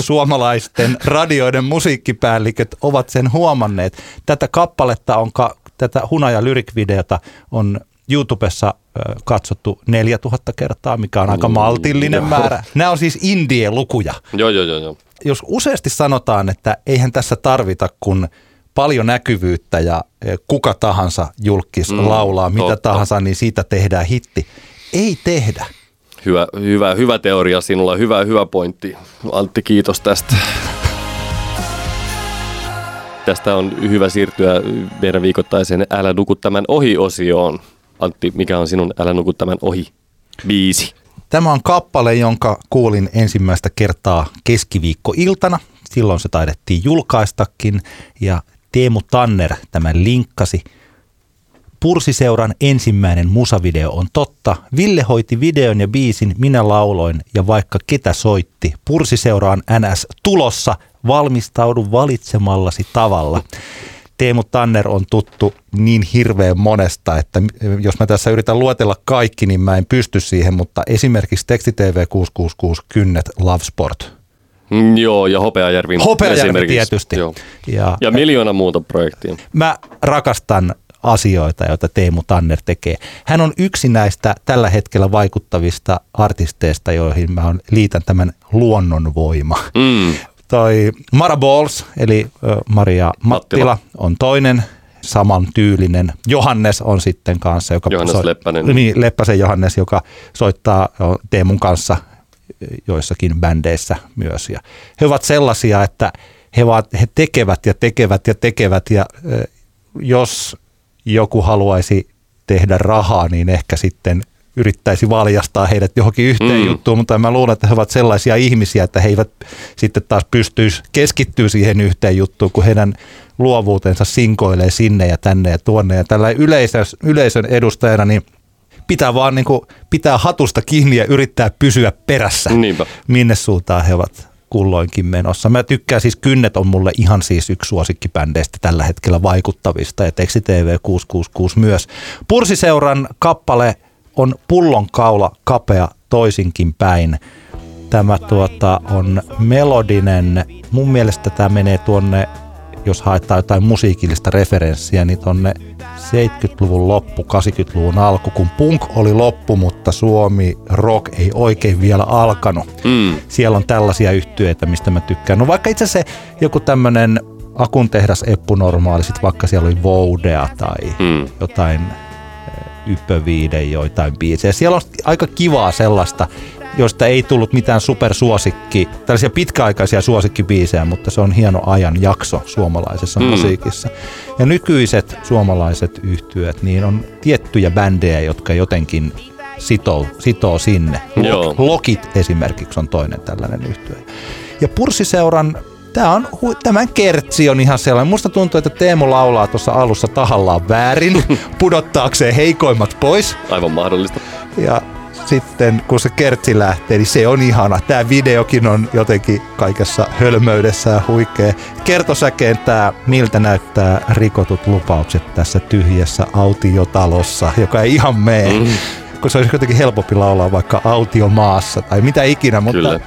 suomalaisten radioiden musiikkipäälliköt ovat sen huomanneet. Tätä kappaletta on, ka, tätä Hunaja Lyric-videota on YouTubessa katsottu 4000 kertaa, mikä on aika Mm, maltillinen joo. määrä. Nämä on siis indie-lukuja Joo, joo, joo, joo. jos useasti sanotaan, että eihän tässä tarvita kun paljon näkyvyyttä ja kuka tahansa julkis Mm, mm, laulaa mitä totta. tahansa, niin siitä tehdään hitti. Ei tehdä. Hyvä, hyvä, hyvä teoria sinulla, hyvä, hyvä pointti. Antti, kiitos tästä. Tästä on hyvä siirtyä meidän viikoittaiseen Älä nuku tämän ohi-osioon. Antti, mikä on sinun Älä nuku tämän ohi biisi? Tämä on kappale, jonka kuulin ensimmäistä kertaa keskiviikkoiltana. Silloin se taidettiin julkaistakin ja Teemu Tanner tämän linkkasi. Pursiseuran ensimmäinen musavideo on totta. Ville hoiti videon ja biisin, minä lauloin ja vaikka ketä soitti. Pursiseura on NS tulossa, valmistaudu valitsemallasi tavalla. Teemu Tanner on tuttu niin hirveän monesta, että jos mä tässä yritän luetella kaikki, niin mä en pysty siihen, mutta esimerkiksi Tekstitv 666 Kynnet Love Sport. Mm, joo, ja Hopeajärvi Hopeajärvi tietysti. Joo. Ja, Ja miljoona muuta projektia. mä rakastan asioita, joita Teemu Tanner tekee. Hän on yksi näistä tällä hetkellä vaikuttavista artisteista, joihin mä on, liitän tämän luonnonvoima. Mm. Toi Mara Balls, eli Maria Mattila, Mattila. on toinen saman tyylinen. Johannes on sitten kanssa, joka Johannes Leppänen. Niin, Leppäsen Johannes, joka soittaa Teemun kanssa joissakin bändeissä myös. Ja he ovat sellaisia, että he, vaan, he tekevät ja tekevät ja tekevät ja jos joku haluaisi tehdä rahaa, niin ehkä sitten yrittäisi valjastaa heidät johonkin yhteen Mm. juttuun, mutta mä luulen, että he ovat sellaisia ihmisiä, että he eivät sitten taas pystyisi keskittyä siihen yhteen juttuun, kun heidän luovuutensa sinkoilee sinne ja tänne ja tuonne. Ja tällä yleisön, yleisön edustajana niin pitää vaan niin kuin, pitää hatusta kiinni ja yrittää pysyä perässä, Niinpä. minne suuntaan he ovat kulloinkin menossa. Mä tykkään siis, Kynnet on mulle ihan siis yksi suosikkibändeistä tällä hetkellä vaikuttavista ja Teksti TV 666 myös. Pursiseuran kappale on pullonkaula kapea toisinkin päin. Tämä tuota, on melodinen, mun mielestä tämä menee tuonne, jos haetaan jotain musiikillista referenssiä, niin tuonne 70-luvun loppu, 80-luvun alku, kun punk oli loppu, mutta Suomi rock ei oikein vielä alkanut Mm. siellä on tällaisia yhtyeitä, mistä mä tykkään. No vaikka itse se joku tämmönen Akun tehdas Eppu Normaali, sit vaikka siellä oli Voudea tai Mm. jotain Yppöviiden joitain biisejä. Siellä on aika kivaa sellaista, joista ei tullut mitään supersuosikki, tällaisia pitkäaikaisia suosikkibiisejä, mutta se on hieno ajan jakso suomalaisessa mm. musiikissa. Ja nykyiset suomalaiset yhtyöt, niin on tiettyjä bändejä, jotka jotenkin sitoo, sitoo sinne. Joo. Lokit esimerkiksi on toinen tällainen yhtyö. Ja Purssiseuran Tämä on, tämän kertsi on ihan sellainen. Musta tuntuu, että Teemu laulaa tuossa alussa tahallaan väärin, pudottaakseen heikoimmat pois. Aivan mahdollista. Ja sitten kun se kertsi lähtee, niin se on ihana. Tämä videokin on jotenkin kaikessa hölmöydessä ja huikea. Kertosäkeen tämä, miltä näyttää rikotut lupaukset tässä tyhjässä autiotalossa, joka ei ihan mene. Mm. Kun se olisi jotenkin helpompi laulaa vaikka autiomaassa tai mitä ikinä, mutta Kyllä.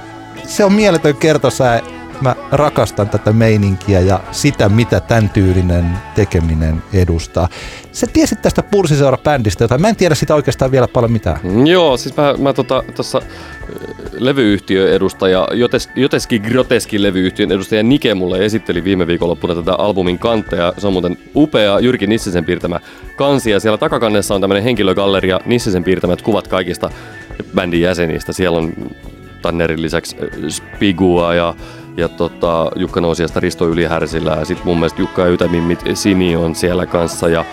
se on mieletön kertosää mä rakastan tätä meininkiä ja sitä, mitä tämän tyylinen tekeminen edustaa. Sä tiesit tästä Pursiseura-bändistä jotain. Mä en tiedä sitä oikeastaan vielä paljon mitään. Mm, joo, siis mä, mä tuossa tota, levyyhtiön edustaja, Jotes, Joteski Groteski levyyhtiön edustaja Nike mulle esitteli viime viikonloppuna tätä albumin kantteja. Se on muuten upea Jyrki Nissisen piirtämä kansi ja siellä takakannessa on tämmöinen henkilögalleria, Nissisen piirtämät kuvat kaikista bändin jäsenistä. Siellä on Tannerin lisäksi Spigua ja ja tota, Jukka Nousiasta Risto Ylihärsillä ja sitten mun mielestä Jukka Ytämimmit Sini on siellä kanssa ja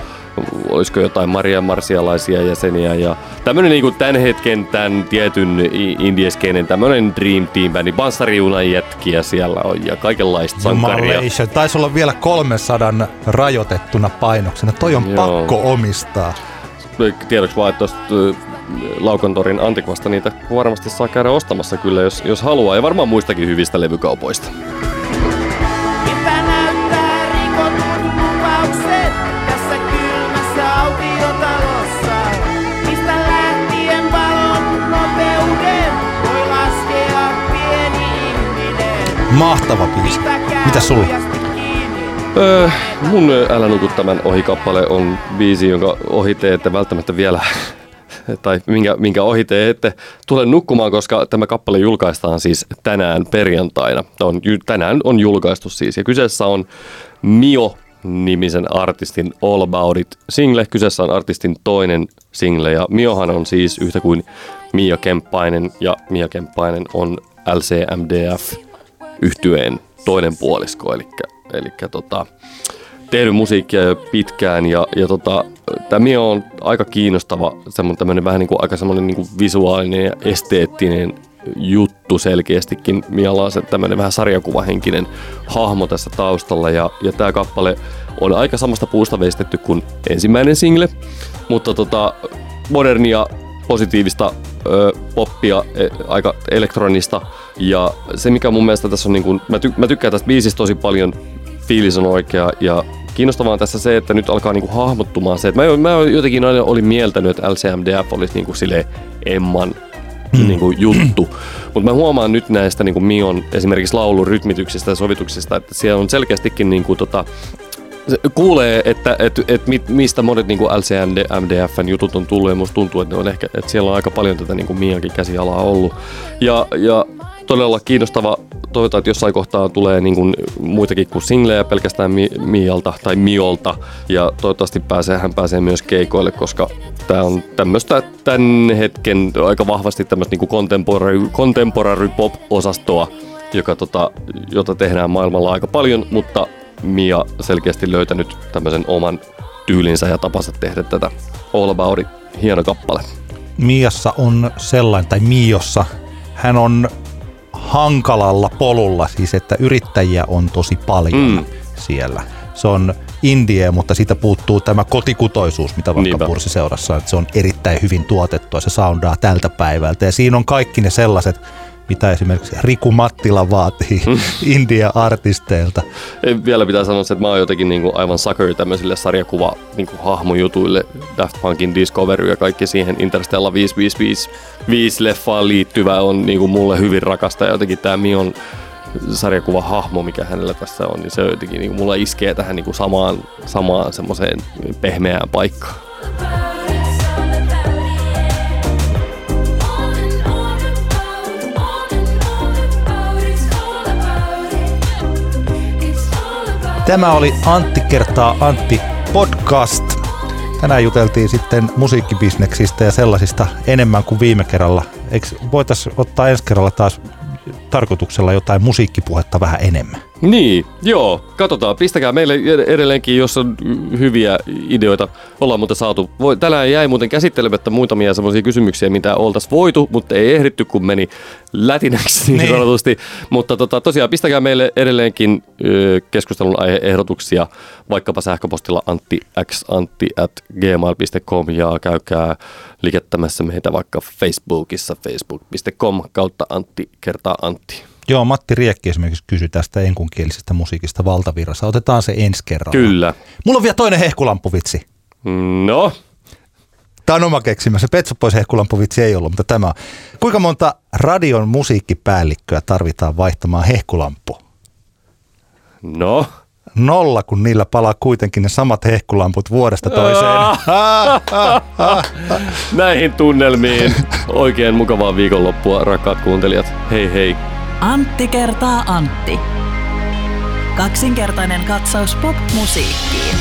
olisiko jotain Maria Marsialaisia jäseniä ja tämmönen niinku tämän hetken tämän tietyn indieskeinen tämmönen Dream Team bändi, Bansariunan jätkiä siellä on ja kaikenlaista sankaria. Taisi olla vielä 300 rajoitettuna painoksena, toi on Joo. pakko omistaa. Tiedoksi vaan, että Laukontorin Antikvasta niitä varmasti saa käydä ostamassa kyllä, jos, jos haluaa. Ja varmaan muistakin hyvistä levykaupoista. Mahtava biisi. Mitä sulla? Öö, mun Älä nuku tämän ohi kappale on biisi, jonka ohi te ette välttämättä vielä tai minkä, minkä ohi te ette tule nukkumaan, koska tämä kappale julkaistaan siis tänään perjantaina. On, tänään on julkaistu siis ja kyseessä on Mio nimisen artistin All About It single. Kyseessä on artistin toinen single ja Miohan on siis yhtä kuin Mia Kemppainen ja Mia Kemppainen on LCMDF yhtyeen toinen puolisko, eli, eli tota, tehnyt musiikkia jo pitkään ja, ja tota, tämä on aika kiinnostava, semmoinen vähän niin kuin, aika semmoinen niin visuaalinen ja esteettinen juttu selkeästikin. Mialla on tämmöinen vähän sarjakuvahenkinen hahmo tässä taustalla ja, ja tämä kappale on aika samasta puusta veistetty kuin ensimmäinen single, mutta tota, modernia positiivista ö, poppia, e, aika elektronista. Ja se, mikä mun mielestä tässä on, niin kun, mä, ty- mä tykkään tästä biisistä tosi paljon, fiilis on oikea ja kiinnostavaa on tässä se, että nyt alkaa niinku hahmottumaan se, että mä, mä jotenkin aina olin mieltänyt, että LCMDF olisi niinku sille Emman mm. niinku juttu. Mutta mä huomaan nyt näistä niinku Mion esimerkiksi laulun rytmityksistä ja sovituksista, että siellä on selkeästikin niinku tota, kuulee, että et, et mistä monet niin LCND, MDFn jutut on tullut ja musta tuntuu, että, ne on ehkä, että siellä on aika paljon tätä niin kuin Miankin käsialaa ollut. Ja, ja todella kiinnostava. Toivotaan, että jossain kohtaa tulee niin kuin muitakin kuin singlejä pelkästään Mialta tai Miolta. Ja toivottavasti pääsee, hän pääsee myös keikoille, koska tämä on tämmöistä tämän hetken aika vahvasti tämmöistä niin contemporary, contemporary pop-osastoa, joka, tota, jota tehdään maailmalla aika paljon, mutta Mia selkeästi löytänyt tämmöisen oman tyylinsä ja tapansa tehdä tätä All About It. Hieno kappale. Miassa on sellainen, tai Miossa, hän on hankalalla polulla, siis että yrittäjiä on tosi paljon mm. siellä. Se on indie, mutta siitä puuttuu tämä kotikutoisuus, mitä vaikka Niinpä. Pursiseurassa, että se on erittäin hyvin tuotettua, se soundaa tältä päivältä. Ja siinä on kaikki ne sellaiset mitä esimerkiksi Riku Mattila vaatii mm. India-artisteilta. Vielä pitää sanoa että mä oon jotenkin niin kuin aivan sucker tämmöisille sarjakuva niin kuin hahmojutuille, Daft Punkin Discovery ja kaikki siihen Interstellar 555 leffaan liittyvä on niin kuin mulle hyvin rakasta ja jotenkin tämä Mion sarjakuva hahmo, mikä hänellä tässä on, niin se jotenkin niin kuin mulla iskee tähän niin kuin samaan, samaan semmoiseen pehmeään paikkaan. Tämä oli Antti kertaa Antti podcast. Tänään juteltiin sitten musiikkibisneksistä ja sellaisista enemmän kuin viime kerralla Eikö voitaisiin ottaa ensi kerralla taas tarkoituksella jotain musiikkipuhetta vähän enemmän? Niin, joo. Katsotaan. Pistäkää meille edelleenkin, jos on hyviä ideoita. Ollaan muuten saatu. Voi, tänään jäi muuten käsittelemättä muutamia semmoisia kysymyksiä, mitä oltaisiin voitu, mutta ei ehditty, kun meni lätinäksi niin, niin. sanotusti. Mutta tota, tosiaan pistäkää meille edelleenkin ö, keskustelun aiheehdotuksia vaikkapa sähköpostilla anttiXantti at gmail.com ja käykää liikettämässä meitä vaikka Facebookissa facebook.com kautta Antti kertaa Antti. Joo, Matti Riekki esimerkiksi kysyi tästä enkunkielisestä musiikista valtavirrassa. Otetaan se ensi kerralla. Kyllä. Mulla on vielä toinen hehkulampuvitsi. No, Tämä on oma keksimä. Se Petso Boys hehkulampuvitsi ei ollut, mutta tämä. Kuinka monta radion musiikkipäällikköä tarvitaan vaihtamaan hehkulamppu? no. Nolla, kun niillä palaa kuitenkin ne samat hehkulamput vuodesta toiseen. Näihin tunnelmiin. Oikein mukavaa viikonloppua, rakkaat kuuntelijat. Hei hei. Antti kertaa Antti. Kaksinkertainen katsaus pop-musiikkiin.